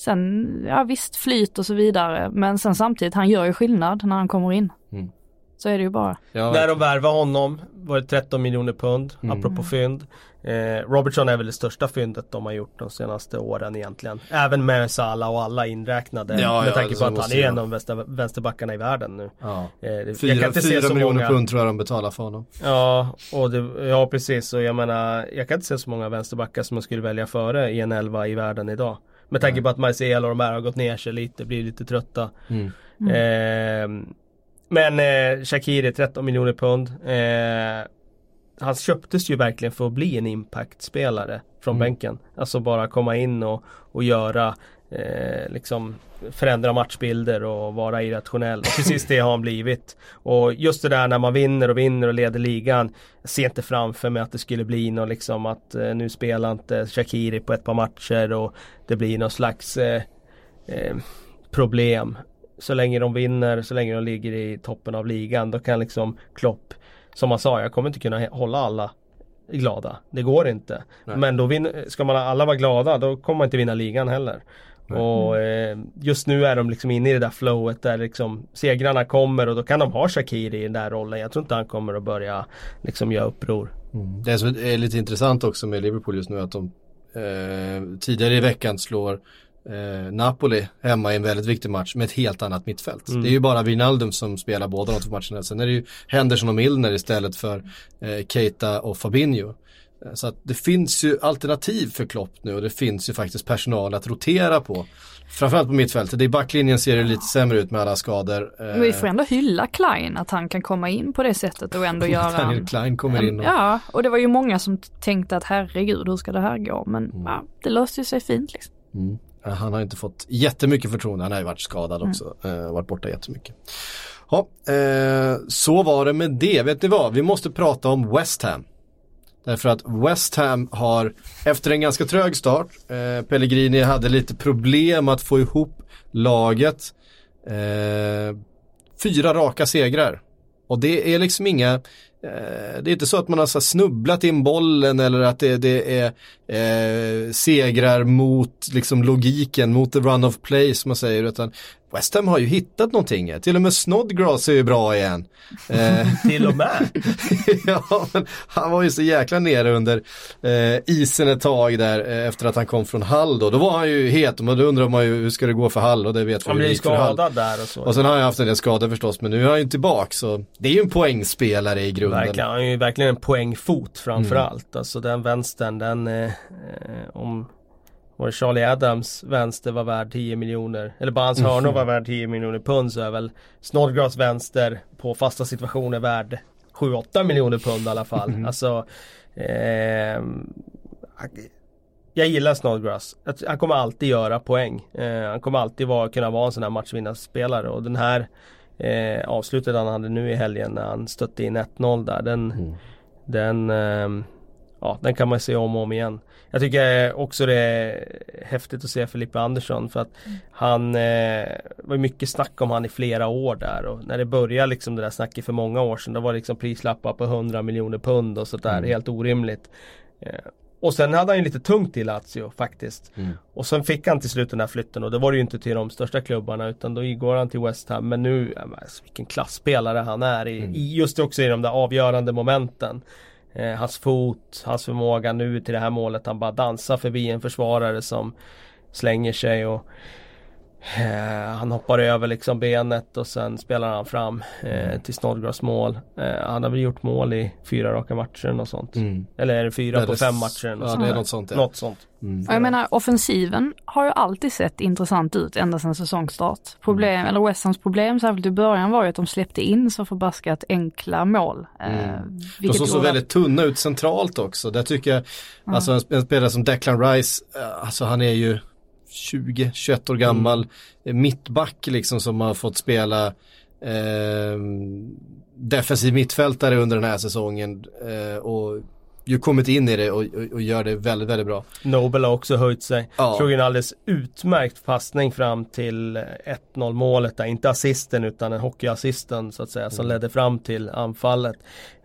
Sen, ja visst flyt och så vidare, men sen samtidigt, han gör ju skillnad när han kommer in. Mm. Så är det ju bara. Ja, När de värvade honom var det 13 miljoner pund, mm. apropå fynd. Eh, Robertson är väl det största fyndet de har gjort de senaste åren egentligen. Även med Salah och alla inräknade. Ja, med tanke på att han är en av vänster, vänsterbackarna i världen nu. Ja. Eh, fyra, fyra miljoner många... pund tror jag de betalar för honom. Ja, och det, ja precis. Och jag menar, jag kan inte se så många vänsterbackar som man skulle välja före i en elva i världen idag. Med tanke på att Marcel och de här har gått ner sig lite, blir lite trötta. Mm. Mm. Eh, men eh, Shakiri 13 miljoner pund. Eh, han köptes ju verkligen för att bli en impact-spelare från mm. bänken. Alltså bara komma in och, och göra eh, liksom förändra matchbilder och vara irrationell. Och precis det har han blivit. Och just det där när man vinner och vinner och leder ligan. Jag ser inte framför mig att det skulle bli något liksom att eh, nu spelar inte Shakiri på ett par matcher och det blir någon slags eh, eh, problem. Så länge de vinner, så länge de ligger i toppen av ligan, då kan liksom Klopp, som man sa, jag kommer inte kunna hålla alla glada. Det går inte. Nej. Men då ska man alla vara glada, då kommer man inte vinna ligan heller. Och eh, just nu är de liksom inne i det där flowet där liksom segrarna kommer och då kan de ha Shakiri i den där rollen. Jag tror inte han kommer att börja liksom göra uppror. Mm. Det som är lite intressant också med Liverpool just nu att de eh, tidigare i veckan slår eh, Napoli hemma i en väldigt viktig match med ett helt annat mittfält. Mm. Det är ju bara Wijnaldum som spelar båda de två matcherna. Sen är det ju Henderson och Milner istället för eh, Keita och Fabinho. Eh, så att det finns ju alternativ för Klopp nu och det finns ju faktiskt personal att rotera på. Framförallt på mittfältet. I backlinjen ser det lite sämre ut med alla skador. Men vi får ändå hylla Klein, att han kan komma in på det sättet och ändå göra... Daniel Klein kommer in och... Ja, och det var ju många som tänkte att herregud, hur ska det här gå? Men mm. ja, det löste ju sig fint liksom. Mm. Han har inte fått jättemycket förtroende, han har ju varit skadad också, mm. varit borta jättemycket. Ja, eh, så var det med det. Vet ni vad, vi måste prata om West Ham. Därför att West Ham har, efter en ganska trög start, eh, Pellegrini hade lite problem att få ihop laget. Eh, fyra raka segrar. Och det är liksom inga, eh, det är inte så att man har så snubblat in bollen eller att det, det är eh, segrar mot liksom logiken, mot the run of play som man säger, utan West Ham har ju hittat någonting. Till och med Snodgrass är ju bra igen. Eh, Till och med? ja, men han var ju så jäkla nere under eh, isen ett tag där eh, efter att han kom från Hall då. Då var han ju het och då undrar man ju hur ska det gå för Hall och det vet vi Han blir skadad där och så. Och sen har han haft en del skador förstås men nu är han ju tillbaka så det är ju en poängspelare i grunden. Verkligen, han är ju verkligen en poängfot framförallt. Mm. Alltså den vänstern den eh, eh om var Charlie Adams vänster var värd 10 miljoner Eller bara hans hörnor var värd 10 miljoner pund så är väl Snodgrass vänster på fasta situationer värd 7-8 miljoner pund i alla fall. Mm. Alltså eh, Jag gillar Snodgrass. Han kommer alltid göra poäng. Eh, han kommer alltid vara, kunna vara en sån här matchvinnarspelare och den här eh, avslutet han hade nu i helgen när han stötte in 1-0 där. Den, mm. den, eh, ja, den kan man se om och om igen. Jag tycker också det är häftigt att se Filippe Andersson för att mm. han eh, var mycket snack om han i flera år där och när det började liksom det där snacket för många år sedan då var det liksom prislappar på 100 miljoner pund och sådär mm. helt orimligt. Eh, och sen hade han ju lite tungt i Lazio faktiskt. Mm. Och sen fick han till slut den här flytten och då var det ju inte till de största klubbarna utan då går han till West Ham. Men nu, ja, men alltså, vilken klassspelare han är i, Mm. i just också i de där avgörande momenten. Eh, hans fot, hans förmåga nu till det här målet. Han bara dansar förbi en försvarare som slänger sig och han hoppar över liksom benet och sen spelar han fram eh, till Snodgrass mål. Eh, han har väl gjort mål i fyra raka matcher och sånt. Mm. Eller är det fyra Ja, på det- fem matcher? eller ja, sånt det är något sånt, ja. Något sånt. Mm. Jag menar offensiven har ju alltid sett intressant ut ända sedan säsongstart. Problem, eller West Hams problem särskilt i början var ju att de släppte in så förbaskat enkla mål. Eh, Mm. De vilket såg så gjorde- väldigt tunna ut centralt också. Där tycker jag, alltså en, en spelare som Declan Rice, eh, alltså han är ju 20-21 år gammal, eh, mittback liksom som har fått spela eh, defensiv mittfältare under den här säsongen eh, och ju kommit in i det och, och, och gör det väldigt, väldigt bra. Nobel har också höjt sig. Ja. Slog en alldeles utmärkt passning fram till eh, 1-0 målet där. Inte assisten utan en hockeyassisten så att säga som Mm. ledde fram till anfallet.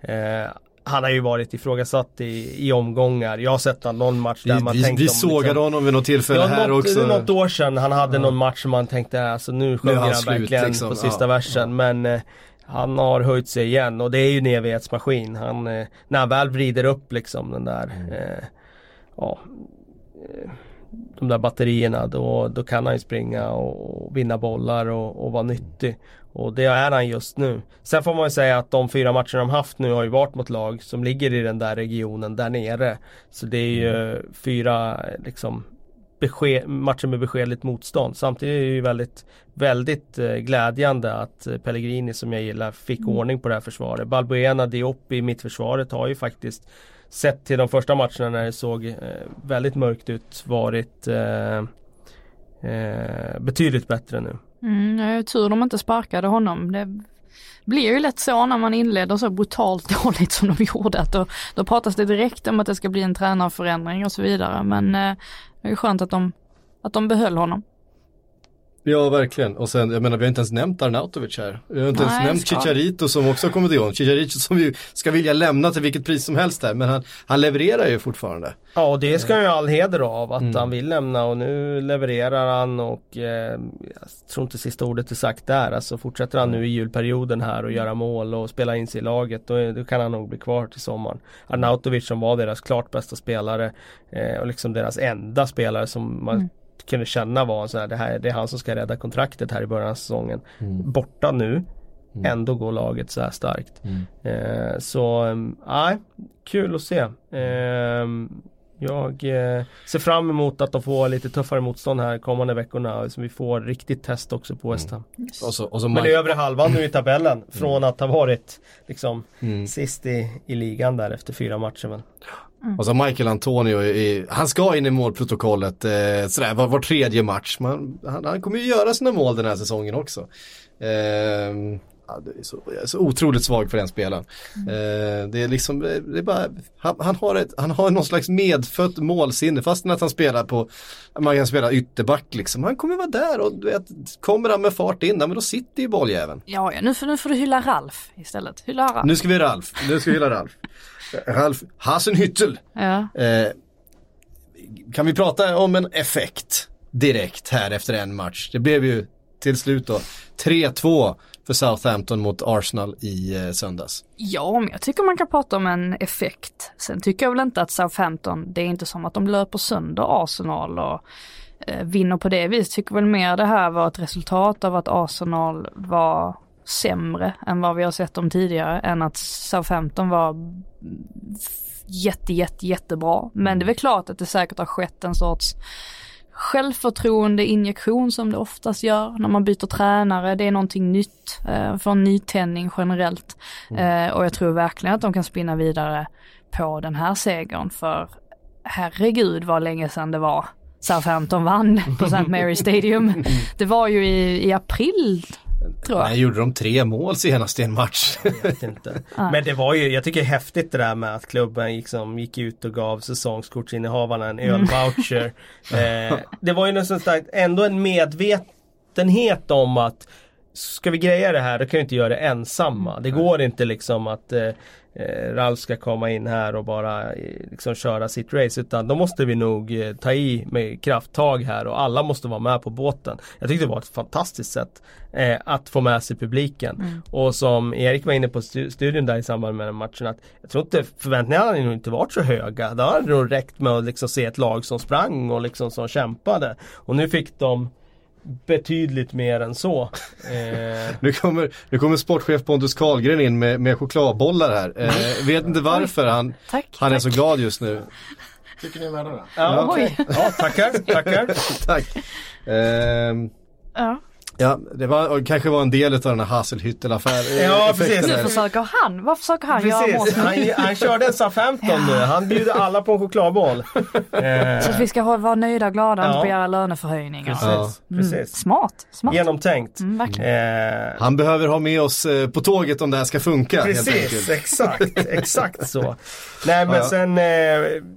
Eh, han har ju varit ifrågasatt i, i omgångar. Jag har sett han någon match där Vi, man vi, tänkte vi sågade liksom- honom vid något tillfälle Ja, här något, också. något år sedan han hade Ja. någon match som man tänkte alltså nu sjunger han han verkligen liksom. på sista Ja, versen men eh, han har höjt sig igen och det är ju en evighetsmaskin. Han, eh, när han väl vrider upp liksom den där Mm. eh, ja, eh, de där batterierna då, då kan han ju springa och, och vinna bollar och, och vara nyttig. Och det är han just nu. Sen får man ju säga att de fyra matcherna de haft nu har ju varit mot lag som ligger i den där regionen där nere. Så det är ju fyra liksom besked, matcher med beskedligt motstånd. Samtidigt är det ju väldigt, väldigt eh, glädjande att Pellegrini som jag gillar fick ordning på det här försvaret. Balbuena Diop i mittförsvaret har ju faktiskt sett till de första matcherna när det såg eh, väldigt mörkt ut varit eh, eh, betydligt bättre nu. Mm, jag är tur de inte sparkade honom. Det blir ju lätt så när man inleder så brutalt dåligt som de gjorde. Att då, då pratas det direkt om att det ska bli en tränarförändring och så vidare. Men eh, det är ju skönt att de, att de behöll honom. Ja, verkligen. Och sen, jag menar, vi har inte ens nämnt Arnautovic här. Vi har inte ens Nej, nämnt ska- Chicharito som också har kommit igång. Chicharito som ju ska vilja lämna till vilket pris som helst här, men han, han levererar ju fortfarande. Ja och det ska han ju all heder av att Mm. han vill lämna och nu levererar han och eh, jag tror inte sista ordet är sagt där. Alltså fortsätter han nu i julperioden här och göra mål och spela in sig i laget då, då kan han nog bli kvar till sommaren. Arnautovic som var deras klart bästa spelare eh, och liksom deras enda spelare som man Mm. Kunde känna var sån här, det, här, det är han som ska rädda kontraktet här i början av säsongen. Mm. Borta nu, Mm. ändå går laget så här starkt. Mm. Eh, så, ehm, nej, kul att se. Ehm, jag eh, ser fram emot att de får lite tuffare motstånd här kommande veckorna. Så vi får riktigt test också på West Ham. Och så, och så Men Mike- övre halvan nu i tabellen. Från att ha varit liksom Mm. sist i, i ligan där efter fyra matcher. Men. Och så Michael Antonio, i, han ska in i målprotokollet eh, sådär var, var tredje match. Man, han, han kommer ju göra sina mål den här säsongen också. Ehm, ja, det är så, jag är så otroligt svag för den spelaren. Eh, det är liksom, det är bara, han, han, har ett, han har någon slags medfött målsinne fastän att han spelar på, man kan spela ytterback liksom. Han kommer vara där och du vet, kommer han med fart in, men då sitter ju bolljäveln. Ja, ja nu, får, nu får du hylla Ralf istället. Hylla Ralf. Nu ska vi Ralf, nu ska vi hylla Ralf. Ralf Hasenhüttel. Ja. Eh, kan vi prata om en effekt direkt här efter en match? Det blev ju till slut då 3-2 för Southampton mot Arsenal i eh, söndags. Ja, men jag tycker man kan prata om en effekt. Sen tycker jag väl inte att Southampton, det är inte som att de löper sönder Arsenal och eh, vinner på det viset. Tycker väl mer det här var ett resultat av att Arsenal var sämre än vad vi har sett dem tidigare än att Southampton var jätte, jätte, jättebra. Men det är väl klart att det säkert har skett en sorts självförtroende-injektion som det oftast gör när man byter tränare. Det är någonting nytt, eh, får en nytändning generellt. Eh, och jag tror verkligen att de kan spinna vidare på den här segern för herregud vad länge sedan det var Southampton vann på St. Mary Stadium. Det var ju i, i april tror jag. Nej, gjorde de tre mål senast i en match? vet inte. Men det var ju, jag tycker det är häftigt det där med att klubben liksom gick ut och gav säsongskortsinnehavarna en ölvoucher. eh, det var ju nästan ändå en medvetenhet om att ska vi greja det här då kan vi inte göra det ensamma. Det går inte liksom att eh, eh, Ralf ska komma in här och bara eh, liksom köra sitt race. Utan då måste vi nog eh, ta i med krafttag här och alla måste vara med på båten. Jag tyckte det var ett fantastiskt sätt eh, att få med sig publiken. Mm. Och som Erik var inne på stu- studion där i samband med matchen att jag tror inte förväntningarna hade nog inte varit så höga. Det hade nog räckt med att liksom se ett lag som sprang och liksom som kämpade. Och nu fick de betydligt mer än så. Eh, Nu kommer, nu kommer sportchef Pontus Karlgren in med, med chokladbollar här. Eh, vet inte varför han, Tack. han är tack. så glad just nu. Tycker ni är värda det? ja, Oj. ja, tackar, tackar. Tack. Ehm, Ja. Ja, det var, kanske var en del av den här Hasselhüttel-affären. Ja, precis. Nu försöker han, vad försöker han göra Precis, oss? han, han körde en SA-15 nu. Han bjuder alla på en chokladboll. Så att vi ska ha- vara nöjda och glada och Ja. inte begära löneförhöjningar. precis, Mm. precis. Smart, smart. Genomtänkt. Mm, verkligen. Eh, Han behöver ha med oss eh, på tåget om det här ska funka. Precis, exakt, exakt så. Nej men Ja, ja. sen, eh,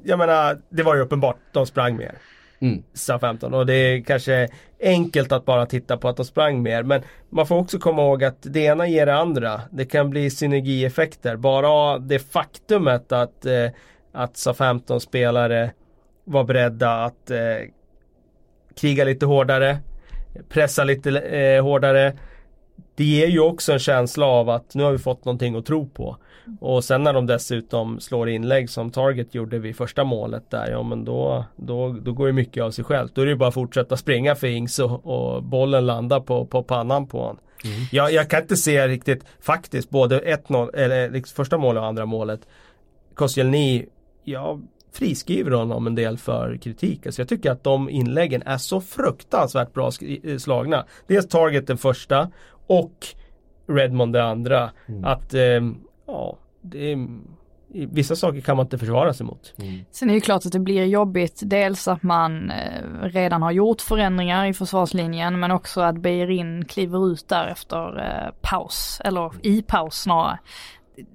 jag menar, det var ju uppenbart, de sprang mer. Mm. SA 15 och det är kanske enkelt att bara titta på att de sprang mer men man får också komma ihåg att det ena ger det andra. Det kan bli synergieffekter. Bara det faktumet att, eh, att SA 15 spelare var beredda att eh, kriga lite hårdare, pressa lite eh, hårdare. Det ger ju också en känsla av att nu har vi fått någonting att tro på. Och sen när de dessutom slår inlägg som Target gjorde vid första målet där, ja men då, då, då går det mycket av sig självt. Då är det ju bara att fortsätta springa för Ings och, och bollen landar på, på pannan på honom. Jag, jag kan inte se riktigt faktiskt både 1-0, eller liksom första målet och andra målet. Koscielny, jag friskriver honom en del för kritik. Alltså jag tycker att de inläggen är så fruktansvärt bra eh, slagna. Dels Target den första och Redmond det andra. Att, eh, ja, det är, vissa saker kan man inte försvara sig mot. Sen är det ju klart att det blir jobbigt. Dels att man eh, redan har gjort förändringar i försvarslinjen men också att Beirin kliver ut där efter eh, paus, eller i paus snarare.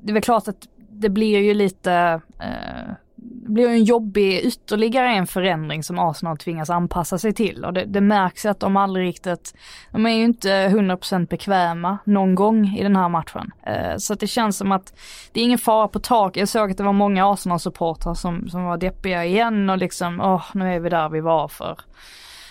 Det är väl klart att det blir ju lite, eh, blir ju en jobbig ytterligare en förändring som Arsenal tvingas anpassa sig till och det, det märks att de aldrig riktigt, de är ju inte 100% bekväma någon gång i den här matchen. Eh, så att det känns som att det är ingen fara på tak. Jag såg att det var många Arsenal-supportrar som, som var deppiga igen och liksom, åh, nu är vi där vi var för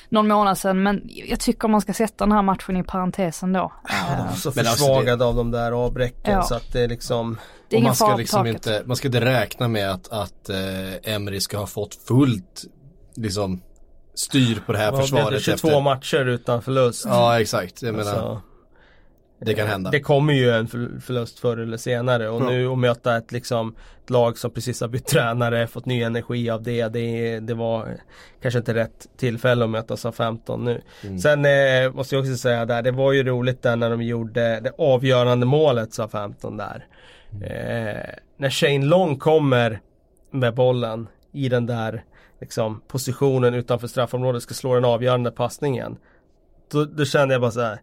någon månad sedan. Men jag tycker man ska sätta den här matchen i parentesen då. Eh, Så Men alltså försvagade av de där avbräcken Ja. så att det är liksom det är Och ingen man ska liksom inte, man ska inte räkna med att, att eh, Emery ska ha fått fullt liksom styr på det här vad försvaret det, 22 efter. matcher utan förlust. Ja exakt, jag menar Alltså, det kan hända. Det kommer ju en för- förlust förr eller senare och Ja. nu att möta ett, liksom, ett lag som precis har bytt tränare, fått ny energi av det. Det, det var kanske inte rätt tillfälle att mötas av 15 nu. Mm. Sen eh, måste jag också säga där, det var ju roligt där när de gjorde det avgörande målet sa 15 där. Eh, när Shane Long kommer med bollen i den där liksom, positionen utanför straffområdet ska slå den avgörande passningen. Då, då kände jag bara så här.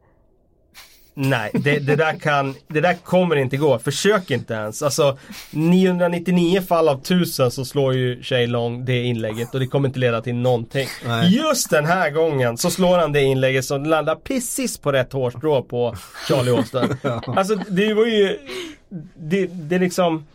Nej, det, det, där kan, det där kommer inte gå. Försök inte ens. Alltså 999 fall av 1000 så slår ju Shay Long det inlägget och det kommer inte leda till någonting. Nej. Just den här gången så slår han det inlägget som landar precis på rätt hårstrå på Charlie Austin. Alltså det var ju, det, det är liksom,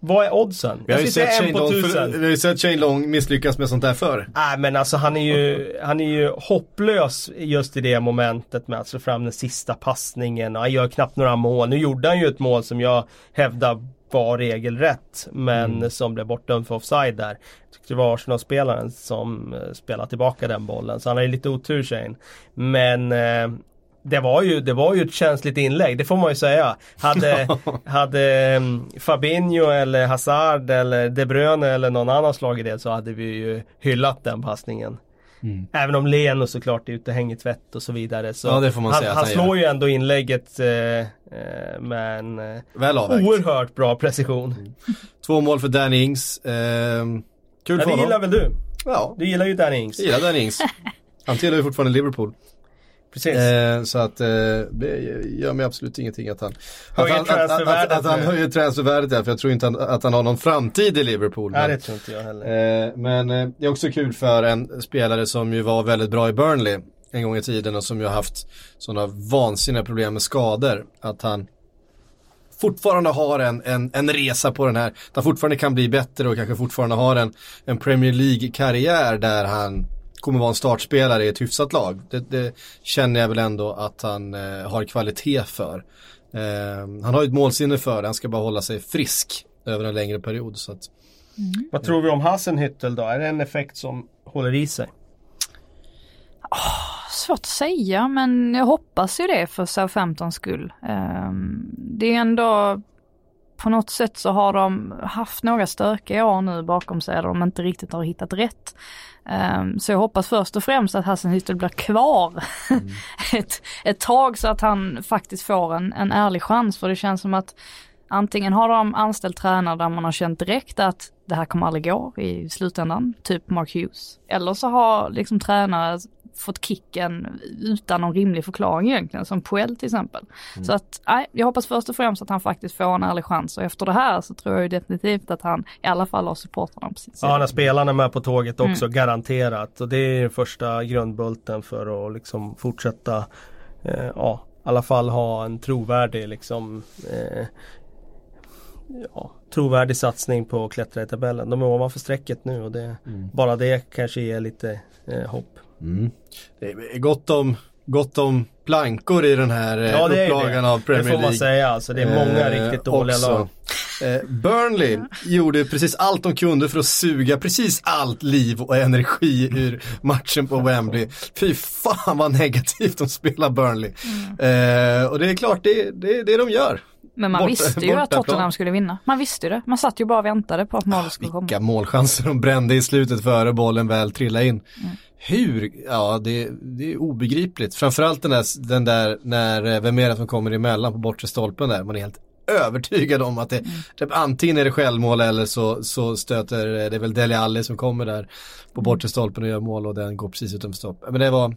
vad är oddsen? Vi har, ju sett Shane Long, för, vi har sett Shane Long misslyckas med sånt där förr. Nej men alltså han är ju, han är ju hopplös just i det momentet med att slå fram den sista passningen. Han gör knappt några mål. Nu gjorde han ju ett mål som jag hävdar var regelrätt. Men som blev bortdömd för offside där. Jag tyckte det var Arsenal-spelaren som eh, spelade tillbaka den bollen. Så han har ju lite otur Shane. Men eh, det var, ju, det var ju ett känsligt inlägg, det får man ju säga. Hade, hade um, Fabinho eller Hazard eller De Bruyne eller någon annan slagit det så hade vi ju hyllat den passningen. Även om Leno såklart är ute och hänger tvätt och så vidare. Så Ja, det får man han, säga han han slår ju ändå inlägget eh, eh, med en eh, Väl avvägt. oerhört bra precision. Två mål för Danny Ings. Ehm, kul Ja, för det gillar honom. väl du? Ja, Du gillar ju Danny Ings. jag gillar Danny Ings. Han tillhör ju fortfarande Liverpool. Precis. Eh, så att eh, det gör mig absolut ingenting att han, att han, att, att, han höjer transfervärdet där, för jag tror inte han, att han har någon framtid i Liverpool. Nej Men, det tror inte jag heller. eh, men eh, det är också kul för en spelare som ju var väldigt bra i Burnley en gång i tiden och som ju har haft sådana vansinniga problem med skador. Att han fortfarande har en, en, en resa på den här, att han fortfarande kan bli bättre och kanske fortfarande har en, en Premier League-karriär där han kommer vara en startspelare i ett hyfsat lag. Det, det känner jag väl ändå att han eh, har kvalitet för. Eh, han har ju ett målsinne för det, han ska bara hålla sig frisk över en längre period. Så att, mm. Vad tror vi om Hasenhüttel då? Är det en effekt som håller i sig? Oh, svårt att säga men jag hoppas ju det för Southamptons skull. Um, det är ändå på något sätt så har de haft några stökiga år nu bakom sig där de inte riktigt har hittat rätt. Um, så jag hoppas först och främst att Hassenhüttel blir kvar mm. ett, ett tag så att han faktiskt får en, en ärlig chans för det känns som att antingen har de anställt tränare där man har känt direkt att det här kommer aldrig gå i slutändan, typ Mark Hughes. Eller så har liksom tränare fått kicken utan någon rimlig förklaring egentligen, som Puel till exempel. Mm. Så att, nej, jag hoppas först och främst att han faktiskt får en ärlig chans och efter det här så tror jag ju definitivt att han i alla fall har supportrarna på sin sida. Ja, när spelarna med på tåget också, mm. garanterat. Och det är första grundbulten för att liksom fortsätta, eh, ja, i alla fall ha en trovärdig liksom eh, ja, trovärdig satsning på att klättra i tabellen. De är ovanför strecket nu och det, mm. bara det kanske ger lite eh, hopp. Mm. Det är gott om, gott om plankor i den här eh, ja, upplagan av Premier League. Det får man säga alltså. Det är många eh, riktigt dåliga också. lag. Eh, Burnley gjorde precis allt de kunde för att suga precis allt liv och energi ur matchen på Wembley. Fy fan vad negativt de spelar Burnley. Mm. Eh, och det är klart, det är det, det de gör. Men man Bort, visste ju att Tottenham skulle vinna. Man visste ju det. Man satt ju bara och väntade på att målet ah, skulle komma. Vilka målchanser de brände i slutet före bollen väl trillade in. Mm. Hur, ja det, det, är obegripligt. Framförallt den där, den där när, eh, vem är det som kommer emellan på bortre stolpen där, man är helt övertygad om att det, mm. det antingen är det självmål eller så, så stöter, det är väl Dele Alli som kommer där på mm. bortre stolpen och gör mål och den går precis utanför stopp. Men det var,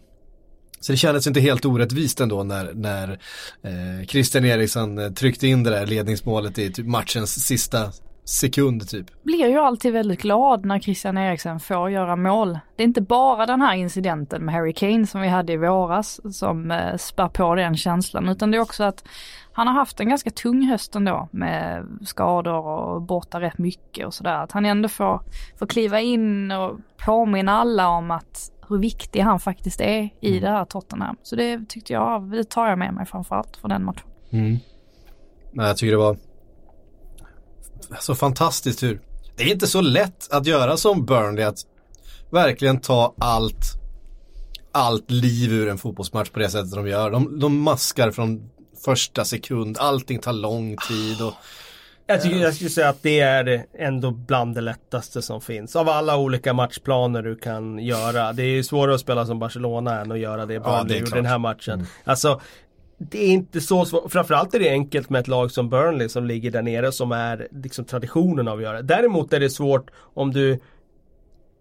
så det kändes inte helt orättvist ändå när, när eh, Christian Eriksson eh, tryckte in det där ledningsmålet i typ matchens sista sekund typ. Blir ju alltid väldigt glad när Christian Eriksen får göra mål. Det är inte bara den här incidenten med Harry Kane som vi hade i våras som eh, spär på den känslan utan det är också att han har haft en ganska tung höst ändå med skador och borta rätt mycket och sådär. Att han ändå får, får kliva in och påminna alla om att hur viktig han faktiskt är i mm. det här Tottenham. Så det tyckte jag, det tar jag med mig framförallt för den matchen. Mm. Jag tycker det var så fantastiskt hur det är inte så lätt att göra som Burnley att verkligen ta allt allt liv ur en fotbollsmatch på det sättet de gör. De, de maskar från första sekund, allting tar lång tid och jag, tycker, jag skulle säga att det är ändå bland det lättaste som finns. Av alla olika matchplaner du kan göra. Det är svårare att spela som Barcelona än att göra det Burnley ja, gjorde den här matchen. Mm. Alltså det är inte så svårt. Framförallt är det enkelt med ett lag som Burnley som ligger där nere som är liksom traditionen av att göra det. Däremot är det svårt om du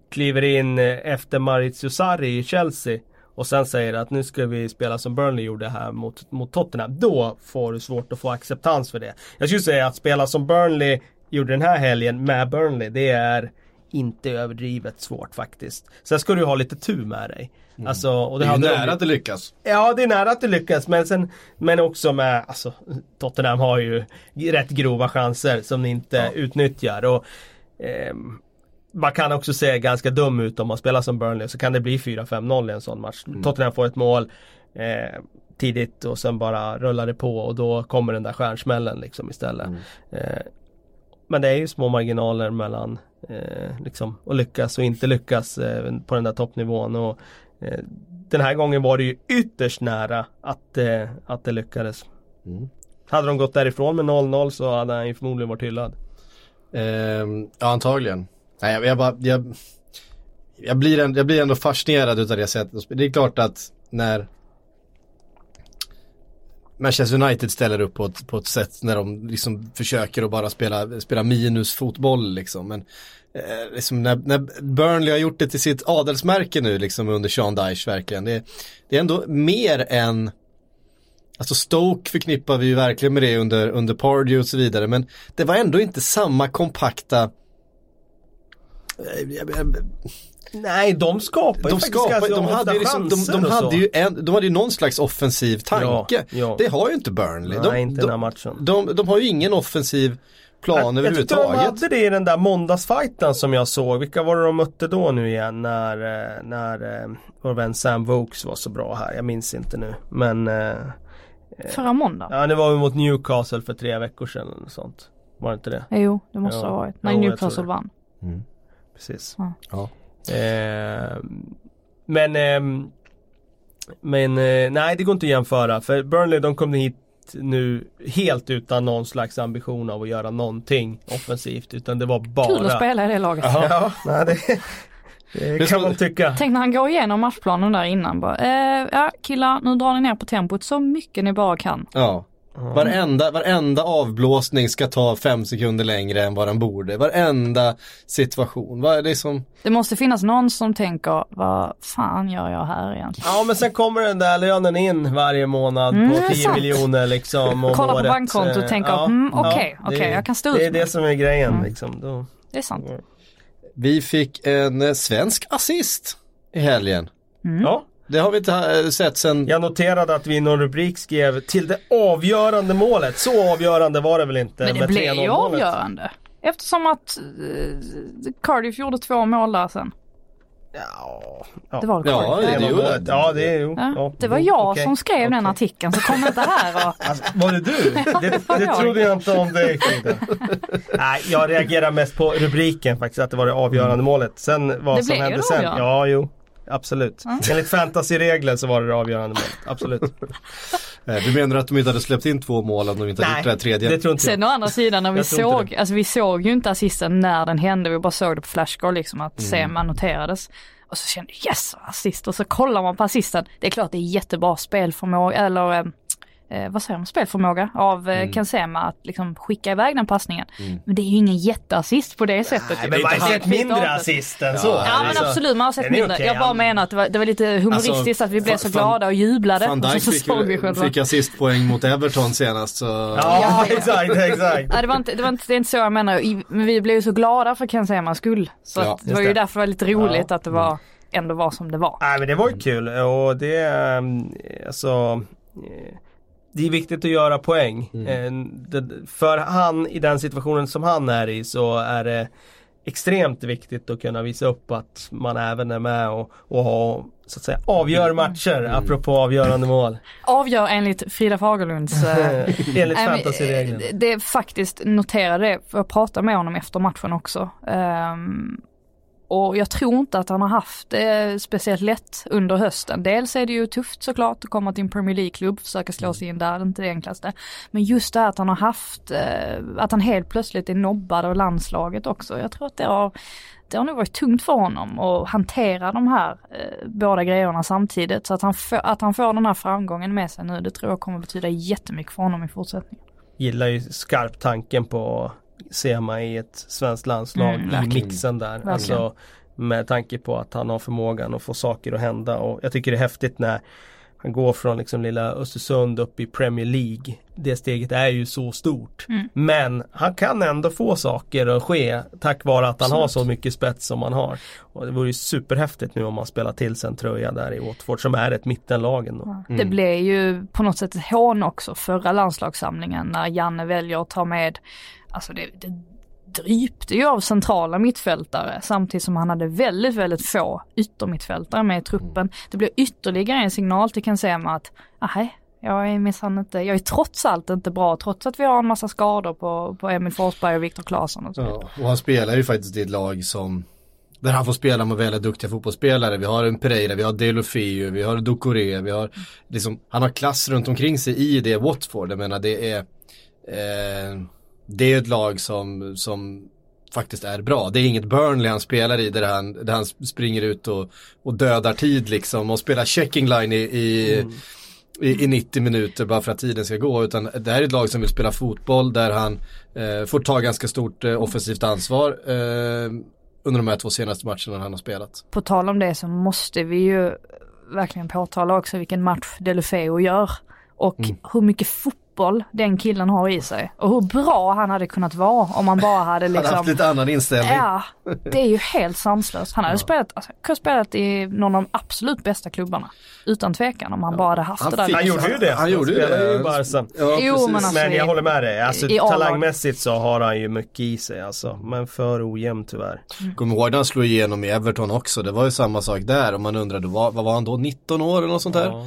kliver in eh, efter Maurizio Sarri i Chelsea och sen säger att nu ska vi spela som Burnley gjorde här mot, mot Tottenham. Då får du svårt att få acceptans för det. Jag skulle säga att spela som Burnley gjorde den här helgen med Burnley, det är inte överdrivet svårt faktiskt. Sen ska du ha lite tur med dig. Mm. Alltså, och det, det är nära de... att det lyckas. Ja, det är nära att det lyckas. Men, sen, men också med, alltså Tottenham har ju rätt grova chanser som ni inte ja. utnyttjar. Och, eh, man kan också se ganska dum ut om man spelar som Burnley så kan det bli 4-5-0 i en sån match. Mm. Tottenham får ett mål eh, tidigt och sen bara rullar det på och då kommer den där stjärnsmällen liksom istället. Mm. Eh, men det är ju små marginaler mellan eh, liksom, att lyckas och inte lyckas eh, på den där toppnivån. Och, eh, den här gången var det ju ytterst nära att, eh, att det lyckades. Mm. Hade de gått därifrån med 0-0 så hade han ju förmodligen varit hyllad. Ehm, ja, antagligen. Nej, jag, jag, bara, jag, jag, blir en, jag blir ändå fascinerad utav det sättet. Det är klart att när Manchester United ställer upp på ett, på ett sätt när de liksom försöker att bara spela, spela minusfotboll liksom. Men eh, liksom när, när Burnley har gjort det till sitt adelsmärke nu liksom under Sean Dyche verkligen. Det, det är ändå mer än Alltså Stoke förknippar vi ju verkligen med det under, under Pardew och så vidare men det var ändå inte samma kompakta eh, Nej, de skapar ju de faktiskt skapar, ganska de hade, ju liksom, de, de, hade ju en, de hade ju någon slags offensiv tanke. Ja, ja. Det har ju inte Burnley. Nej, de, inte de, den här matchen. De, de har ju ingen offensiv plan jag, jag tyckte de överhuvudtaget. hade det i den där måndagsfighten som jag såg. Vilka var det de mötte då nu igen när, eh, när eh, vår vän Sam Vokes var så bra här. Jag minns inte nu. Men eh, Förra måndagen? ja, det var ju mot Newcastle för tre veckor sedan eller sånt. Var det inte det? Jo, det måste Ja. ha varit. När Jo, Newcastle vann. Precis. Ja. Eh, men ehm, men eh, nej det går inte att jämföra för Burnley de kom hit nu helt utan någon slags ambition av att göra någonting offensivt utan det var bara Kul att spela i det laget. Ja, nej, det, det kan som- man tycka. Tänk när han går igenom matchplanen där innan bara, eh, ja killar nu drar ni ner på tempot så mycket ni bara kan. Ja. Varenda, varenda avblåsning ska ta fem sekunder längre än vad den borde. Varenda situation. Vad är det som... Det måste finnas någon som tänker, vad fan gör jag här egentligen? Ja men sen kommer den där lönen in varje månad Mm, på det är 10 sant. miljoner liksom om Kolla på året. bankkontot och Eh, tänka, mm, okej, det- okej, jag kan stå ut Det är det som är grejen Mm. liksom. Då, Det är sant. Vi fick en eh, svensk assist i helgen. Ja. Det har vi inte eh, sett sen... Jag noterade att vi i någon rubrik skrev till det avgörande målet. Så avgörande var det väl inte Men det med blev ju 3-0 målet. avgörande. Eftersom att eh, Cardiff gjorde två mål där sen. Ja, ja. Det var det Ja, det- det gjorde det. Ja, det är jo. Ja, ja, det var jag okej. som skrev den Okej. artikeln så kom inte här och... Alltså, var det du? Det, det jag. trodde jag inte om dig. Nej, jag reagerar mest på rubriken faktiskt, att det var det avgörande målet. Sen vad Det som blev ju hände det sen. avgörande. Ja, jo. Absolut. Enligt fantasyregler så var det det avgörande målet. Absolut. Eh, Du menar att de inte hade släppt in två mål om de inte hade gjort det här tredje? det tror inte jag. Sen å andra sidan när vi såg, alltså vi såg ju inte assisten när den hände, vi bara såg det på flashscore liksom att Sema noterades. Och så kände jag yes assist och så kollar man på assisten. Det är klart det är jättebra spelförmåga eller eh, eh, vad säger man, spelförmåga av eh, Kensema att liksom skicka iväg den passningen. Men det är ju ingen jätteassist på det sättet. Nej, men man har sett mindre assist än så. Ja, Ja men så- absolut, man har sett mindre. okej, Jag bara menar att det var, det var lite humoristiskt att vi blev så Alltså, glada och jublade. Van och Dijk så fick, såg vi själva. fick assistpoäng mot Everton senast så... Ja, Ja, ja. exakt, exakt. Nej det var inte, det var inte, det är inte så jag menar. Men vi blev ju så glada för Ken Semas skull. Så Ja, att det var ju det. därför det var lite roligt att det var, ändå var som det var. Nej men det var ju kul och det, ehm, alltså eh, det är viktigt att göra poäng. Eh, det, för han i den situationen som han är i så är det extremt viktigt att kunna visa upp att man även är med och, och ha, så att säga, avgör matcher apropå avgörande mål. Avgör enligt Frida Fagerlunds eh, Enligt fantasyreglerna. eh, Det är faktiskt, noterade det, för jag pratade med honom efter matchen också. Ehm, och jag tror inte att han har haft det speciellt lätt under hösten. Dels är det ju tufft såklart att komma till en Premier League-klubb, försöka slå sig in där, det är inte det enklaste. Men just det här att han har haft, eh, att han helt plötsligt är nobbad av landslaget också. Jag tror att det har, det har nog varit tungt för honom att hantera de här eh, båda grejerna samtidigt. Så att han, för, att han får den här framgången med sig nu, det tror jag kommer betyda jättemycket för honom i fortsättningen. Gillar ju skarpt tanken på Sema i ett svenskt landslag Mm, i verkligen. mixen där. Verkligen. Alltså med tanke på att han har förmågan att få saker att hända och jag tycker det är häftigt när han går från liksom lilla Östersund upp i Premier League. Det steget är ju så stort. Mm. Men han kan ändå få saker att ske tack vare att han har så mycket spets som han har. Och det vore ju superhäftigt nu om man spelar till sig en tröja där i Watford som är ett mittenlag ändå. Det blev ju på något sätt ett hån också förra landslagssamlingen när Janne väljer att ta med, alltså det, det drypte ju av centrala mittfältare samtidigt som han hade väldigt, väldigt få yttermittfältare med i truppen. Det blev ytterligare en signal till Kensema att, nej, jag är minsann inte, jag är trots allt inte bra trots att vi har en massa skador på, på Emil Forsberg och Viktor Claesson och så vidare. Ja, och han spelar ju faktiskt i ett lag som där han får spela med väldigt duktiga fotbollsspelare. Vi har en Pereira, vi har Delofeu, vi har Ducoré, vi har liksom, han har klass runt omkring sig i det Watford. Jag menar det är eh, det är ett lag som, som faktiskt är bra. Det är inget Burnley han spelar i där han, där han springer ut och, och dödar tid liksom och spelar checking line i, i, i, i 90 minuter bara för att tiden ska gå. Utan det här är ett lag som vill spela fotboll där han eh, får ta ganska stort eh, offensivt ansvar eh, under de här två senaste matcherna han har spelat. På tal om det så måste vi ju verkligen påtala också vilken match Delufeu gör. Och hur mycket fotboll fotboll den killen har i sig. Och hur bra han hade kunnat vara om han bara hade liksom. Han hade haft lite annan inställning. Ja, det är ju helt sanslöst. Han hade ja. spelat, alltså, kunnat spelat i någon av de absolut bästa klubbarna. Utan tvekan om han ja. bara hade haft han det där. Han gjorde ju det. Han, gjorde ju det. ju Barca. Ja, jo, men, alltså, men jag håller med dig. Alltså, talangmässigt så har han ju mycket i sig alltså. Men för ojämn tyvärr. Mm. Kommer ihåg när han slog igenom i Everton också. Det var ju samma sak där. Om man undrade vad, vad var han då? 19 år eller något sånt där?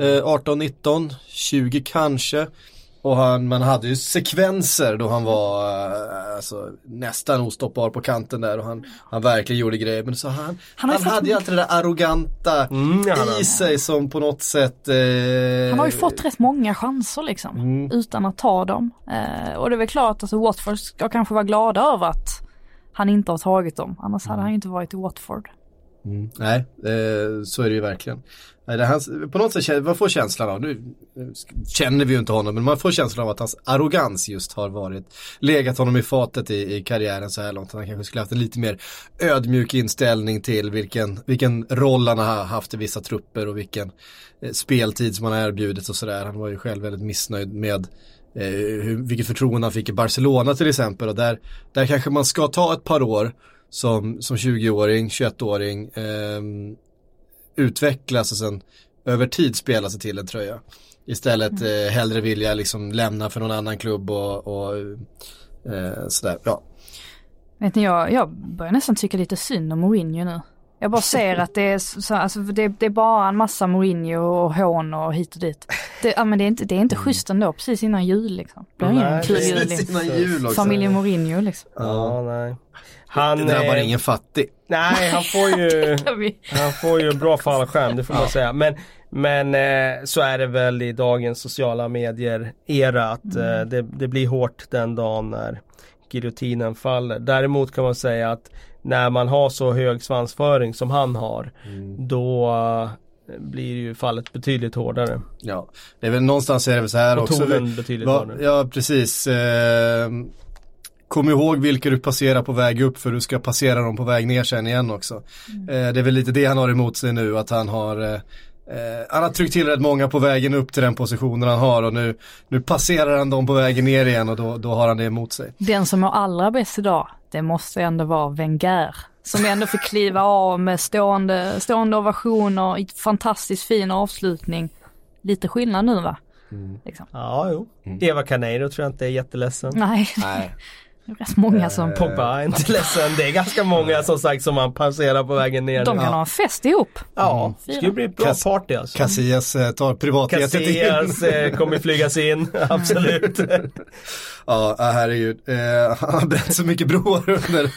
Ja, eh, 18, 19, 20 kanske. Och han, man hade ju sekvenser då han var äh, alltså, nästan ostoppbar på kanten där och han, han verkligen gjorde grejer. Men så han, han, han hade ju alltid det där arroganta mm, ja, i sig som på något sätt eh, Han har ju fått rätt många chanser liksom mm. utan att ta dem. Eh, och det är väl klart att alltså, Watford ska kanske vara glada över att han inte har tagit dem. Annars mm. hade han ju inte varit i Watford. Mm. Nej, eh, så är det ju verkligen. Det hans, på något sätt, man får känslan av, nu känner vi ju inte honom, men man får känslan av att hans arrogans just har varit, legat honom i fatet i, i karriären så här långt. Han kanske skulle haft en lite mer ödmjuk inställning till vilken, vilken roll han har haft i vissa trupper och vilken eh, speltid som han har erbjudit och sådär. Han var ju själv väldigt missnöjd med eh, hur, vilket förtroende han fick i Barcelona till exempel och där, där kanske man ska ta ett par år som, som 20-åring, 21-åring eh, utvecklas och sen över tid spela sig till en tröja. Istället mm. eh, hellre vilja liksom lämna för någon annan klubb och, och eh, sådär. Ja. Vet ni, jag, jag börjar nästan tycka lite synd om Mourinho nu. Jag bara ser att det är, så, alltså, det, det, är bara en massa Mourinho och hån och hit och dit. Det, ja, men det är inte, det är inte mm. schysst ändå, precis innan jul liksom. Det är ingen kul jul. Liksom. Familjen Mourinho liksom. Ja, nej. Han det drabbar eh, ingen fattig. Nej, han får ju, han får ju en bra fallskärm, det får man säga. Men, men eh, så är det väl i dagens sociala medier era att mm. eh, det, det, blir hårt den dagen när giljotinen faller. Däremot kan man säga att när man har så hög svansföring som han har mm. då eh, blir ju fallet betydligt hårdare. Ja, det är väl någonstans är det väl så här och också. betydligt va, hårdare. Ja, precis. Eh, Kom ihåg vilka du passerar på väg upp för du ska passera dem på väg ner sen igen också. Mm. Eh, det är väl lite det han har emot sig nu att han har eh, eh, han har tryckt till rätt många på vägen upp till den positionen han har och nu, nu passerar han dem på vägen ner igen och då, då har han det emot sig. Den som mår allra bäst idag, det måste ändå vara Wenger. Som ändå fick kliva av med stående, stående ovationer, fantastiskt fin avslutning. Lite skillnad nu va? Mm. Liksom. Ja, jo. Mm. Eva Caneiro tror jag inte är jätteledsen. Nej. Nej. Det är rätt många som... Eh, Pogba är inte ledsen. Det är ganska många som sagt som man passerar på vägen ner. De kan ja. ha en fest ihop. Ja, mm. det skulle bli ett bra Cas party alltså. Casillas eh, tar privatjetet in. Casillas eh, kommer flygas in, absolut. ja, herregud. Eh, han har bränt så mycket broar under,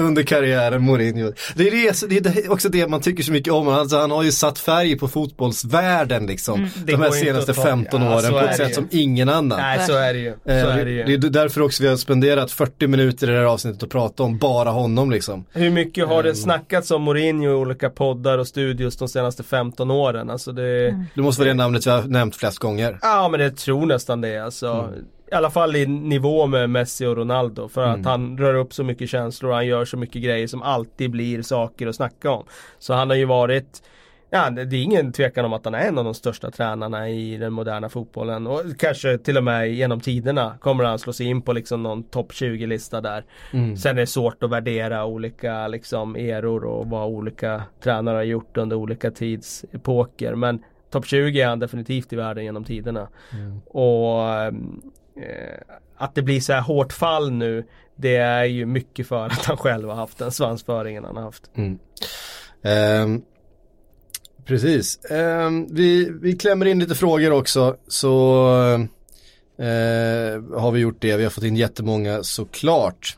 under karriären, Mourinho. Det är, det, det är också det man tycker så mycket om. Alltså, han har ju satt färg på fotbollsvärlden liksom. Mm. De här senaste 15 åren ja, på ett sätt ju. som ingen annan. Nej, så är det ju. Så eh, är det, ju. det är därför också vi har spenderat 40 minuter i det här avsnittet och pratat om bara honom liksom. Hur mycket har det mm. snackats om Mourinho i olika poddar och studios de senaste 15 åren? Alltså det... Mm. det måste vara det namnet vi har nämnt flest gånger. Ja, men det tror nästan det alltså. Mm i alla fall i nivå med Messi och Ronaldo. För mm. att han rör upp så mycket känslor och han gör så mycket grejer som alltid blir saker att snacka om. Så han har ju varit Ja, det är ingen tvekan om att han är en av de största tränarna i den moderna fotbollen och kanske till och med genom tiderna kommer han slå sig in på liksom någon topp 20-lista där. Mm. Sen är det svårt att värdera olika liksom eror och vad olika tränare har gjort under olika tidsepoker men topp 20 är han definitivt i världen genom tiderna. Mm. Och eh, att det blir så här hårt fall nu det är ju mycket för att han själv har haft den svansföringen han har haft. Mm. Um, precis. Ehm, vi, vi klämmer in lite frågor också så eh, har vi gjort det. Vi har fått in jättemånga såklart.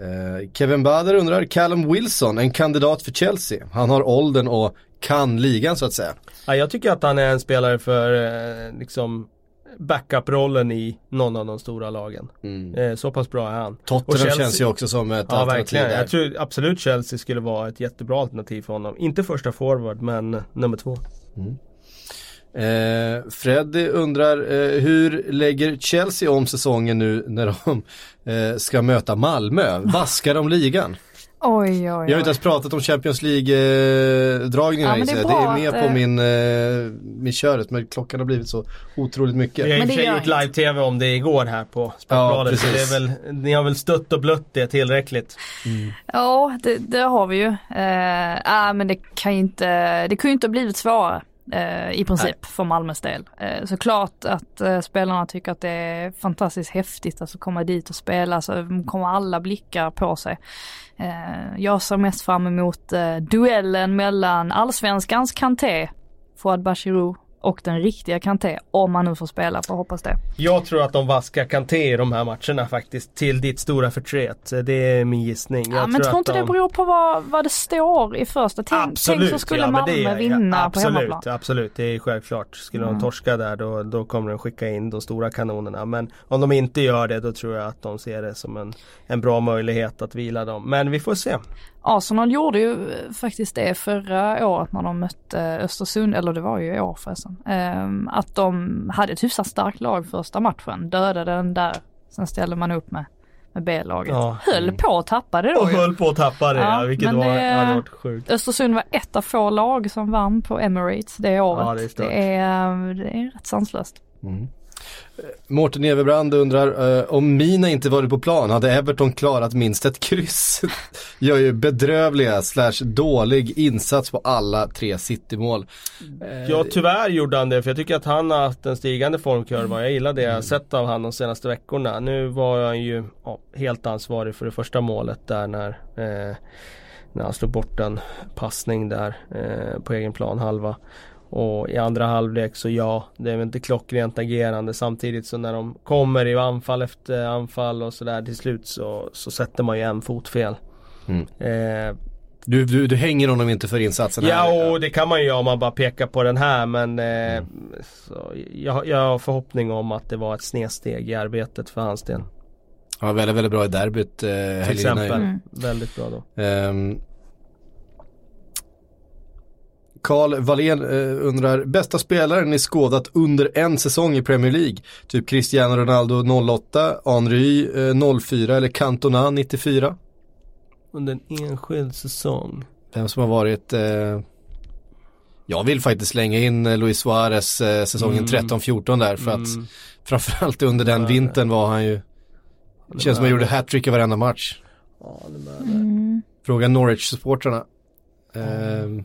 Eh, Kevin Bader undrar, Callum Wilson, en kandidat för Chelsea. Han har åldern och kan ligan så att säga. Ja, jag tycker att han är en spelare för eh, liksom backup-rollen i någon av de stora lagen. Mm. Eh, så pass bra är han. Tottenham Chelsea, känns ju också som ett ja, alternativ. Verkligen. Jag tror absolut Chelsea skulle vara ett jättebra alternativ för honom. Inte första forward men nummer två. Mm. Eh, Freddy undrar eh, hur lägger Chelsea om säsongen nu när de eh, ska möta Malmö? Vaskar de ligan? Oj, oj, oj. Jag har inte ens pratat om Champions League-dragningarna Ja, det, det är det är med att, på min, eh, min köret men klockan har blivit så otroligt mycket. Vi har gör gjort live-tv om det igår här på Sportbladet. Ja, så det är väl, ni har väl stött och blött det tillräckligt. Ja, det, det har vi ju. Eh, ah, men det kan ju inte, det kunde ju inte ha blivit svårare. Eh, I princip för Malmös del. Eh, såklart att eh, spelarna tycker att det är fantastiskt häftigt att få komma dit och spela så kommer alla blickar på sig. Eh, jag ser mest fram emot duellen mellan allsvenskans Kanté, Fouad Bachirou och den riktiga Kanté, om man nu får spela, för hoppas det. Jag tror att de vaskar Kanté i de här matcherna faktiskt. Till ditt stora förtret. Det är min gissning. Jag Ja, men tror inte de... det beror på vad, vad det står i första? Tänk, tänk så skulle ja, Malmö är- vinna ja, på absolut, hemmaplan. Absolut, det är självklart. Skulle Mm. de torska där då, då kommer de skicka in de stora kanonerna. Men om de inte gör det då tror jag att de ser det som en, en bra möjlighet att vila dem. Men vi får se. Arsenal gjorde ju eh, faktiskt det förra året när de mötte Östersund, eller det var ju i år förresten. Ehm, att de hade ett hyfsat starkt lag första matchen, dödade den där, sen ställde man upp med, med B-laget. Ja. Höll på att tappa det då Och höll på att tappa det, Ja, ja, vilket var, det- hade varit sjukt. Östersund var ett av få lag som vann på Emirates det året. Ja, det är det, är, det är rätt sanslöst. Mårten Everbrand undrar, eh, om Mina inte varit på plan hade Everton klarat minst ett kryss. Gör ju bedrövliga slash dålig insats på alla tre City-mål. Eh, Ja tyvärr gjorde han det för jag tycker att han har haft en stigande formkurva. Jag gillar det jag har sett av han de senaste veckorna. Nu var han ju ja, helt ansvarig för det första målet där när, eh, när han slog bort en passning där eh, på egen plan halva. Och i andra halvlek så ja, det är väl inte klockrent agerande samtidigt så när de kommer i anfall efter anfall och sådär till slut så, så sätter man ju en fot fel. Mm. Eh, Du, du, du hänger honom inte för insatsen här. Ja, och det kan man ju göra om man bara pekar på den här men eh, så jag, jag har förhoppning om att det var ett snedsteg i arbetet för hans del. Ja, väldigt, väldigt bra i derbyt eh, Till exempel. Mm. Väldigt bra då. Ehm, Karl Wallén eh, undrar, bästa spelaren ni skådat under en säsong i Premier League? Typ Cristiano Ronaldo 08, Henry eh, 04 eller Cantona 94? Under en enskild säsong. Vem som har varit eh, Jag vill faktiskt slänga in eh, Luis Suarez eh, säsongen Mm. 13-14 där för att Mm. framförallt under den Ja, vintern var han ju Det känns som han gjorde hattrick i varenda match. Ja, det är det. Mm. Fråga Norwich-supportrarna. Ehm,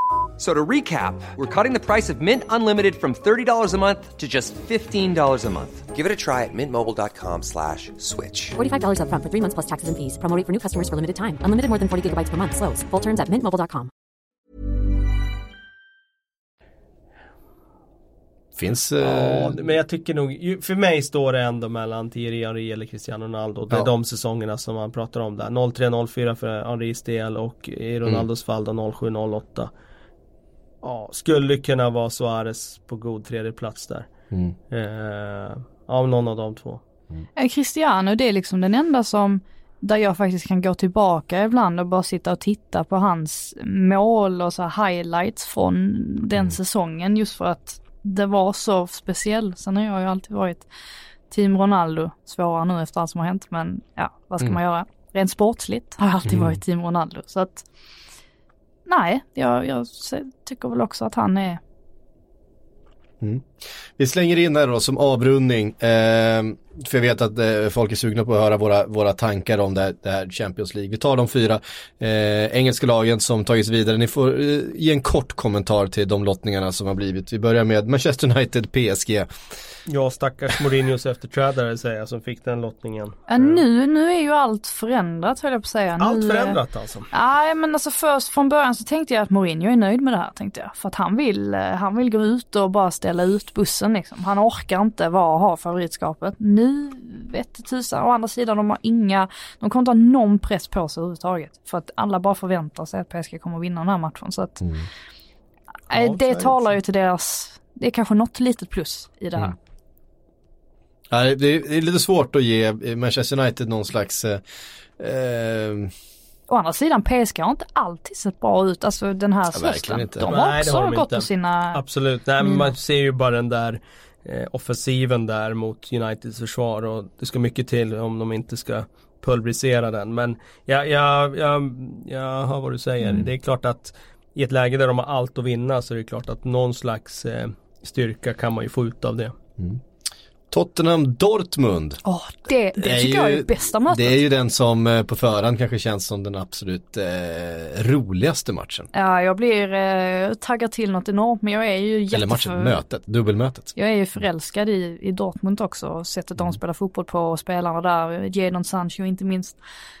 So to recap, we're cutting the price of Mint Unlimited from $30 a month to just $15 a month. Give it a try at mintmobile.com slash switch. $45 upfront for three months plus taxes and fees. Promo rate for new customers for limited time. Unlimited more than 40 gigabytes per month. Slows. Full terms at mintmobile.com. finns... Eh, Ja, men jag tycker nog, för mig står det ändå mellan Thierry Henry eller Cristiano Ronaldo. Det är Ja. de säsongerna som man pratar om där. 03-04 för Henrys del och i Ronaldos fall då 07-08. Ja, skulle kunna vara Suarez på god tredje plats där. Mm. Eh, ja, någon av de två. Eh, Cristiano, det är liksom den enda som där jag faktiskt kan gå tillbaka ibland och bara sitta och titta på hans mål och så highlights från den säsongen just för att det var så speciell. Sen har jag ju alltid varit Team Ronaldo, svårare nu efter allt som har hänt men ja, vad ska Mm. man göra? Rent sportsligt har jag alltid varit Team Ronaldo så att nej, jag, jag tycker väl också att han är mm. Vi slänger in här då som avrundning. Eh, för jag vet att eh, folk är sugna på att höra våra, våra tankar om det här, det här Champions League. Vi tar de fyra eh, engelska lagen som tagits vidare. Ni får eh, ge en kort kommentar till de lottningarna som har blivit. Vi börjar med Manchester United PSG. Ja, stackars Mourinhos efterträdare säger jag som fick den lottningen. Ja, nu, nu är ju allt förändrat höll jag på att säga. Allt nu, eh, förändrat alltså. Nej men alltså först från början så tänkte jag att Mourinho är nöjd med det här tänkte jag. För att han vill, eh, han vill gå ut och bara ställa ut bussen liksom. Han orkar inte vara ha favoritskapet. Nu vet tusan, å andra sidan de har inga, de kommer inte ha någon press på sig överhuvudtaget. För att alla bara förväntar sig att PSG kommer vinna den här matchen. Så att Ja, så är det det talar ju till deras, det är kanske något litet plus i det här. Mm. Ja, det, är, det är lite svårt att ge Manchester United någon slags eh, eh, Å andra sidan PSG har inte alltid sett bra ut, alltså den här hösten. inte. De Nej, har det också har de gått inte. på sina... Absolut, nej men Mm. man ser ju bara den där eh, offensiven där mot Uniteds försvar och det ska mycket till om de inte ska pulverisera den. Men jag, jag, jag, jag hör vad du säger. Mm. Det är klart att i ett läge där de har allt att vinna så är det klart att någon slags eh, styrka kan man ju få ut av det. Tottenham Dortmund. Åh, det, det tycker jag är det bästa mötet. Det är ju den som eh, på förhand kanske känns som den absolut eh, roligaste matchen. Ja, jag blir eh, taggad till något enormt, men jag är ju Eller matchen, jätteför... mötet, dubbelmötet. Jag är ju förälskad i, i Dortmund också, sättet Mm. de spelar fotboll på och spelarna där, Jadon Sancho inte minst.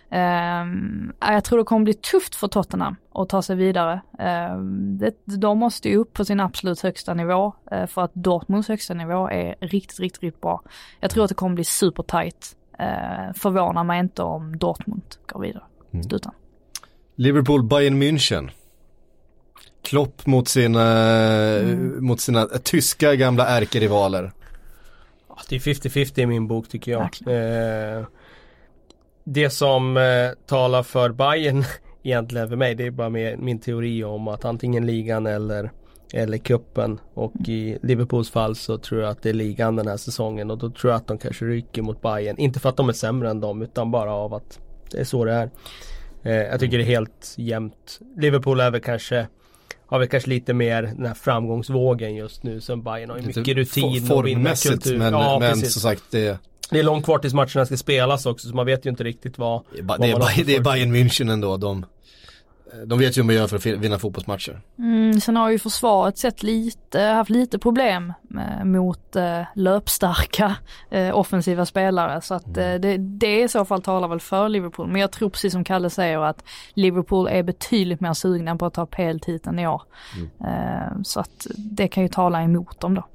Ja, jag tror det kommer bli tufft för Tottenham att ta sig vidare. Ehm, det, de måste ju upp på sin absolut högsta nivå eh, för att Dortmunds högsta nivå är riktigt, riktigt, riktigt bra. Jag tror att det kommer bli super tight. Uh, förvånar mig inte om Dortmund går vidare. Mm. Slutan. Liverpool Bayern München. Klopp mot sina, Mm. mot sina tyska gamla ärkerivaler. Det är 50-50 i min bok tycker jag. Verkligen. Eh, det som eh, talar för Bayern egentligen för mig det är bara med, min teori om att antingen ligan eller eller kuppen och i Liverpools fall så tror jag att det är ligan den här säsongen och då tror jag att de kanske rycker mot Bayern. Inte för att de är sämre än dem utan bara av att det är så det är. Eh, jag tycker det är helt jämnt. Liverpool är väl kanske har väl kanske lite mer den här framgångsvågen just nu sen Bayern har ju Lite mycket rutin for- och vinnarkultur. men, Ja, men precis. som sagt det, Det är långt kvar tills matcherna ska spelas också så man vet ju inte riktigt vad det är, vad det är, det är Bayern München ändå. De, de vet ju hur man gör för att vinna fotbollsmatcher. Mm, sen har ju försvaret sett lite, haft lite problem eh, mot eh, löpstarka eh, offensiva spelare. Så att eh, det, det i så fall talar väl för Liverpool. Men jag tror precis som Kalle säger att Liverpool är betydligt mer sugna på att ta PL-titeln i år. Eh, så att det kan ju tala emot dem då.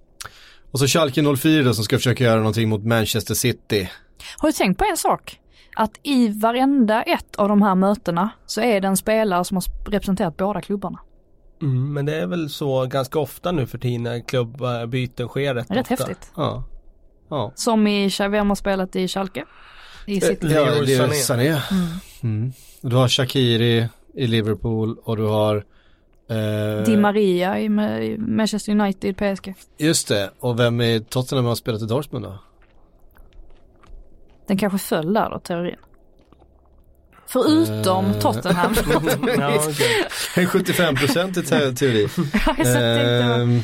Och så Schalke 04 då, som ska försöka göra någonting mot Manchester City. Har du tänkt på en sak? Att i varenda ett av de här mötena så är det en spelare som har representerat båda klubbarna. Mm, men det är väl så ganska ofta nu för tiden när klubbbyten sker rätt, Rätt ofta. häftigt. Ja. Ja. Som i, vem har spelat i Schalke? I City. Leroy Ja, det är Sané. Sané. Mm. Du har Shakiri i Liverpool och du har eh, Di Maria i Ma- i Manchester United, PSG. Just det, och vem i Tottenham har spelat i Dortmund då? Den kanske föll där då, teorin. Förutom Eh. Tottenham. Ja. En 75% i te- teori. Ehm,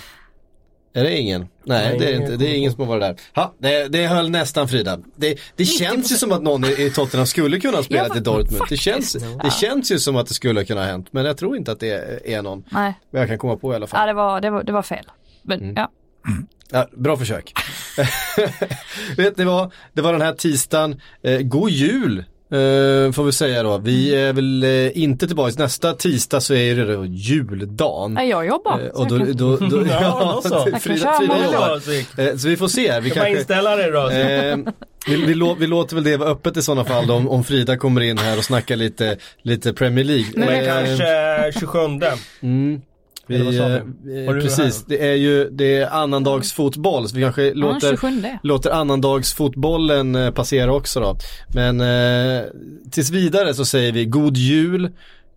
är det ingen? Nej, Nej, det är ingen inte. Det är ingen som har varit där. Ha, det, det höll nästan Frida. Det, det känns ju som att någon i, i Tottenham skulle kunna ha spelat Ja, i Dortmund. Det känns, det känns ju som att det skulle kunna ha hänt. Men jag tror inte att det är, någon. nej, Vad jag kan komma på i alla fall. ja, det, var, det, var, det var fel. Men Mm. ja, Ja, bra försök. Vet ni vad? Det var den här tisdagen. Eh, god jul! Eh, får vi säga då. Vi är väl eh, inte tillbaka. Nästa tisdag så är det då juldagen. Nej, jag jobbar. Eh, så och då, då, då, Ja, då kan Frida, Frida jobbar. Ja, så. Eh, vi får se. Vi Kan inställa det då? eh, vi, vi, lå, vi låter väl det vara öppet i sådana fall då, om, om Frida kommer in här och snackar lite, lite Premier League. Men Eh, kanske 27 Mm. Vi, eh, vi? eh, precis, det är ju det är annandagsfotboll så vi kanske Ja, låter, 27. låter annandagsfotbollen eh, passera också då. Men eh, tills vidare så säger vi god jul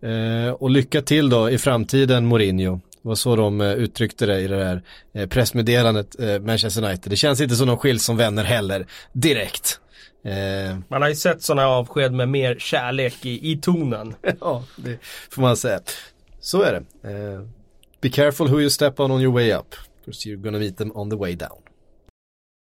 eh, och lycka till då i framtiden Mourinho. Det var så de eh, uttryckte det i det eh, pressmeddelandet eh, Manchester United. Det känns inte som de skiljs som vänner heller, direkt. Eh, Man har ju sett sådana avsked med mer kärlek i, i tonen. ja, det får man säga. Så är det. Be careful who you step on on your way up. Because you're gonna meet them on the way down.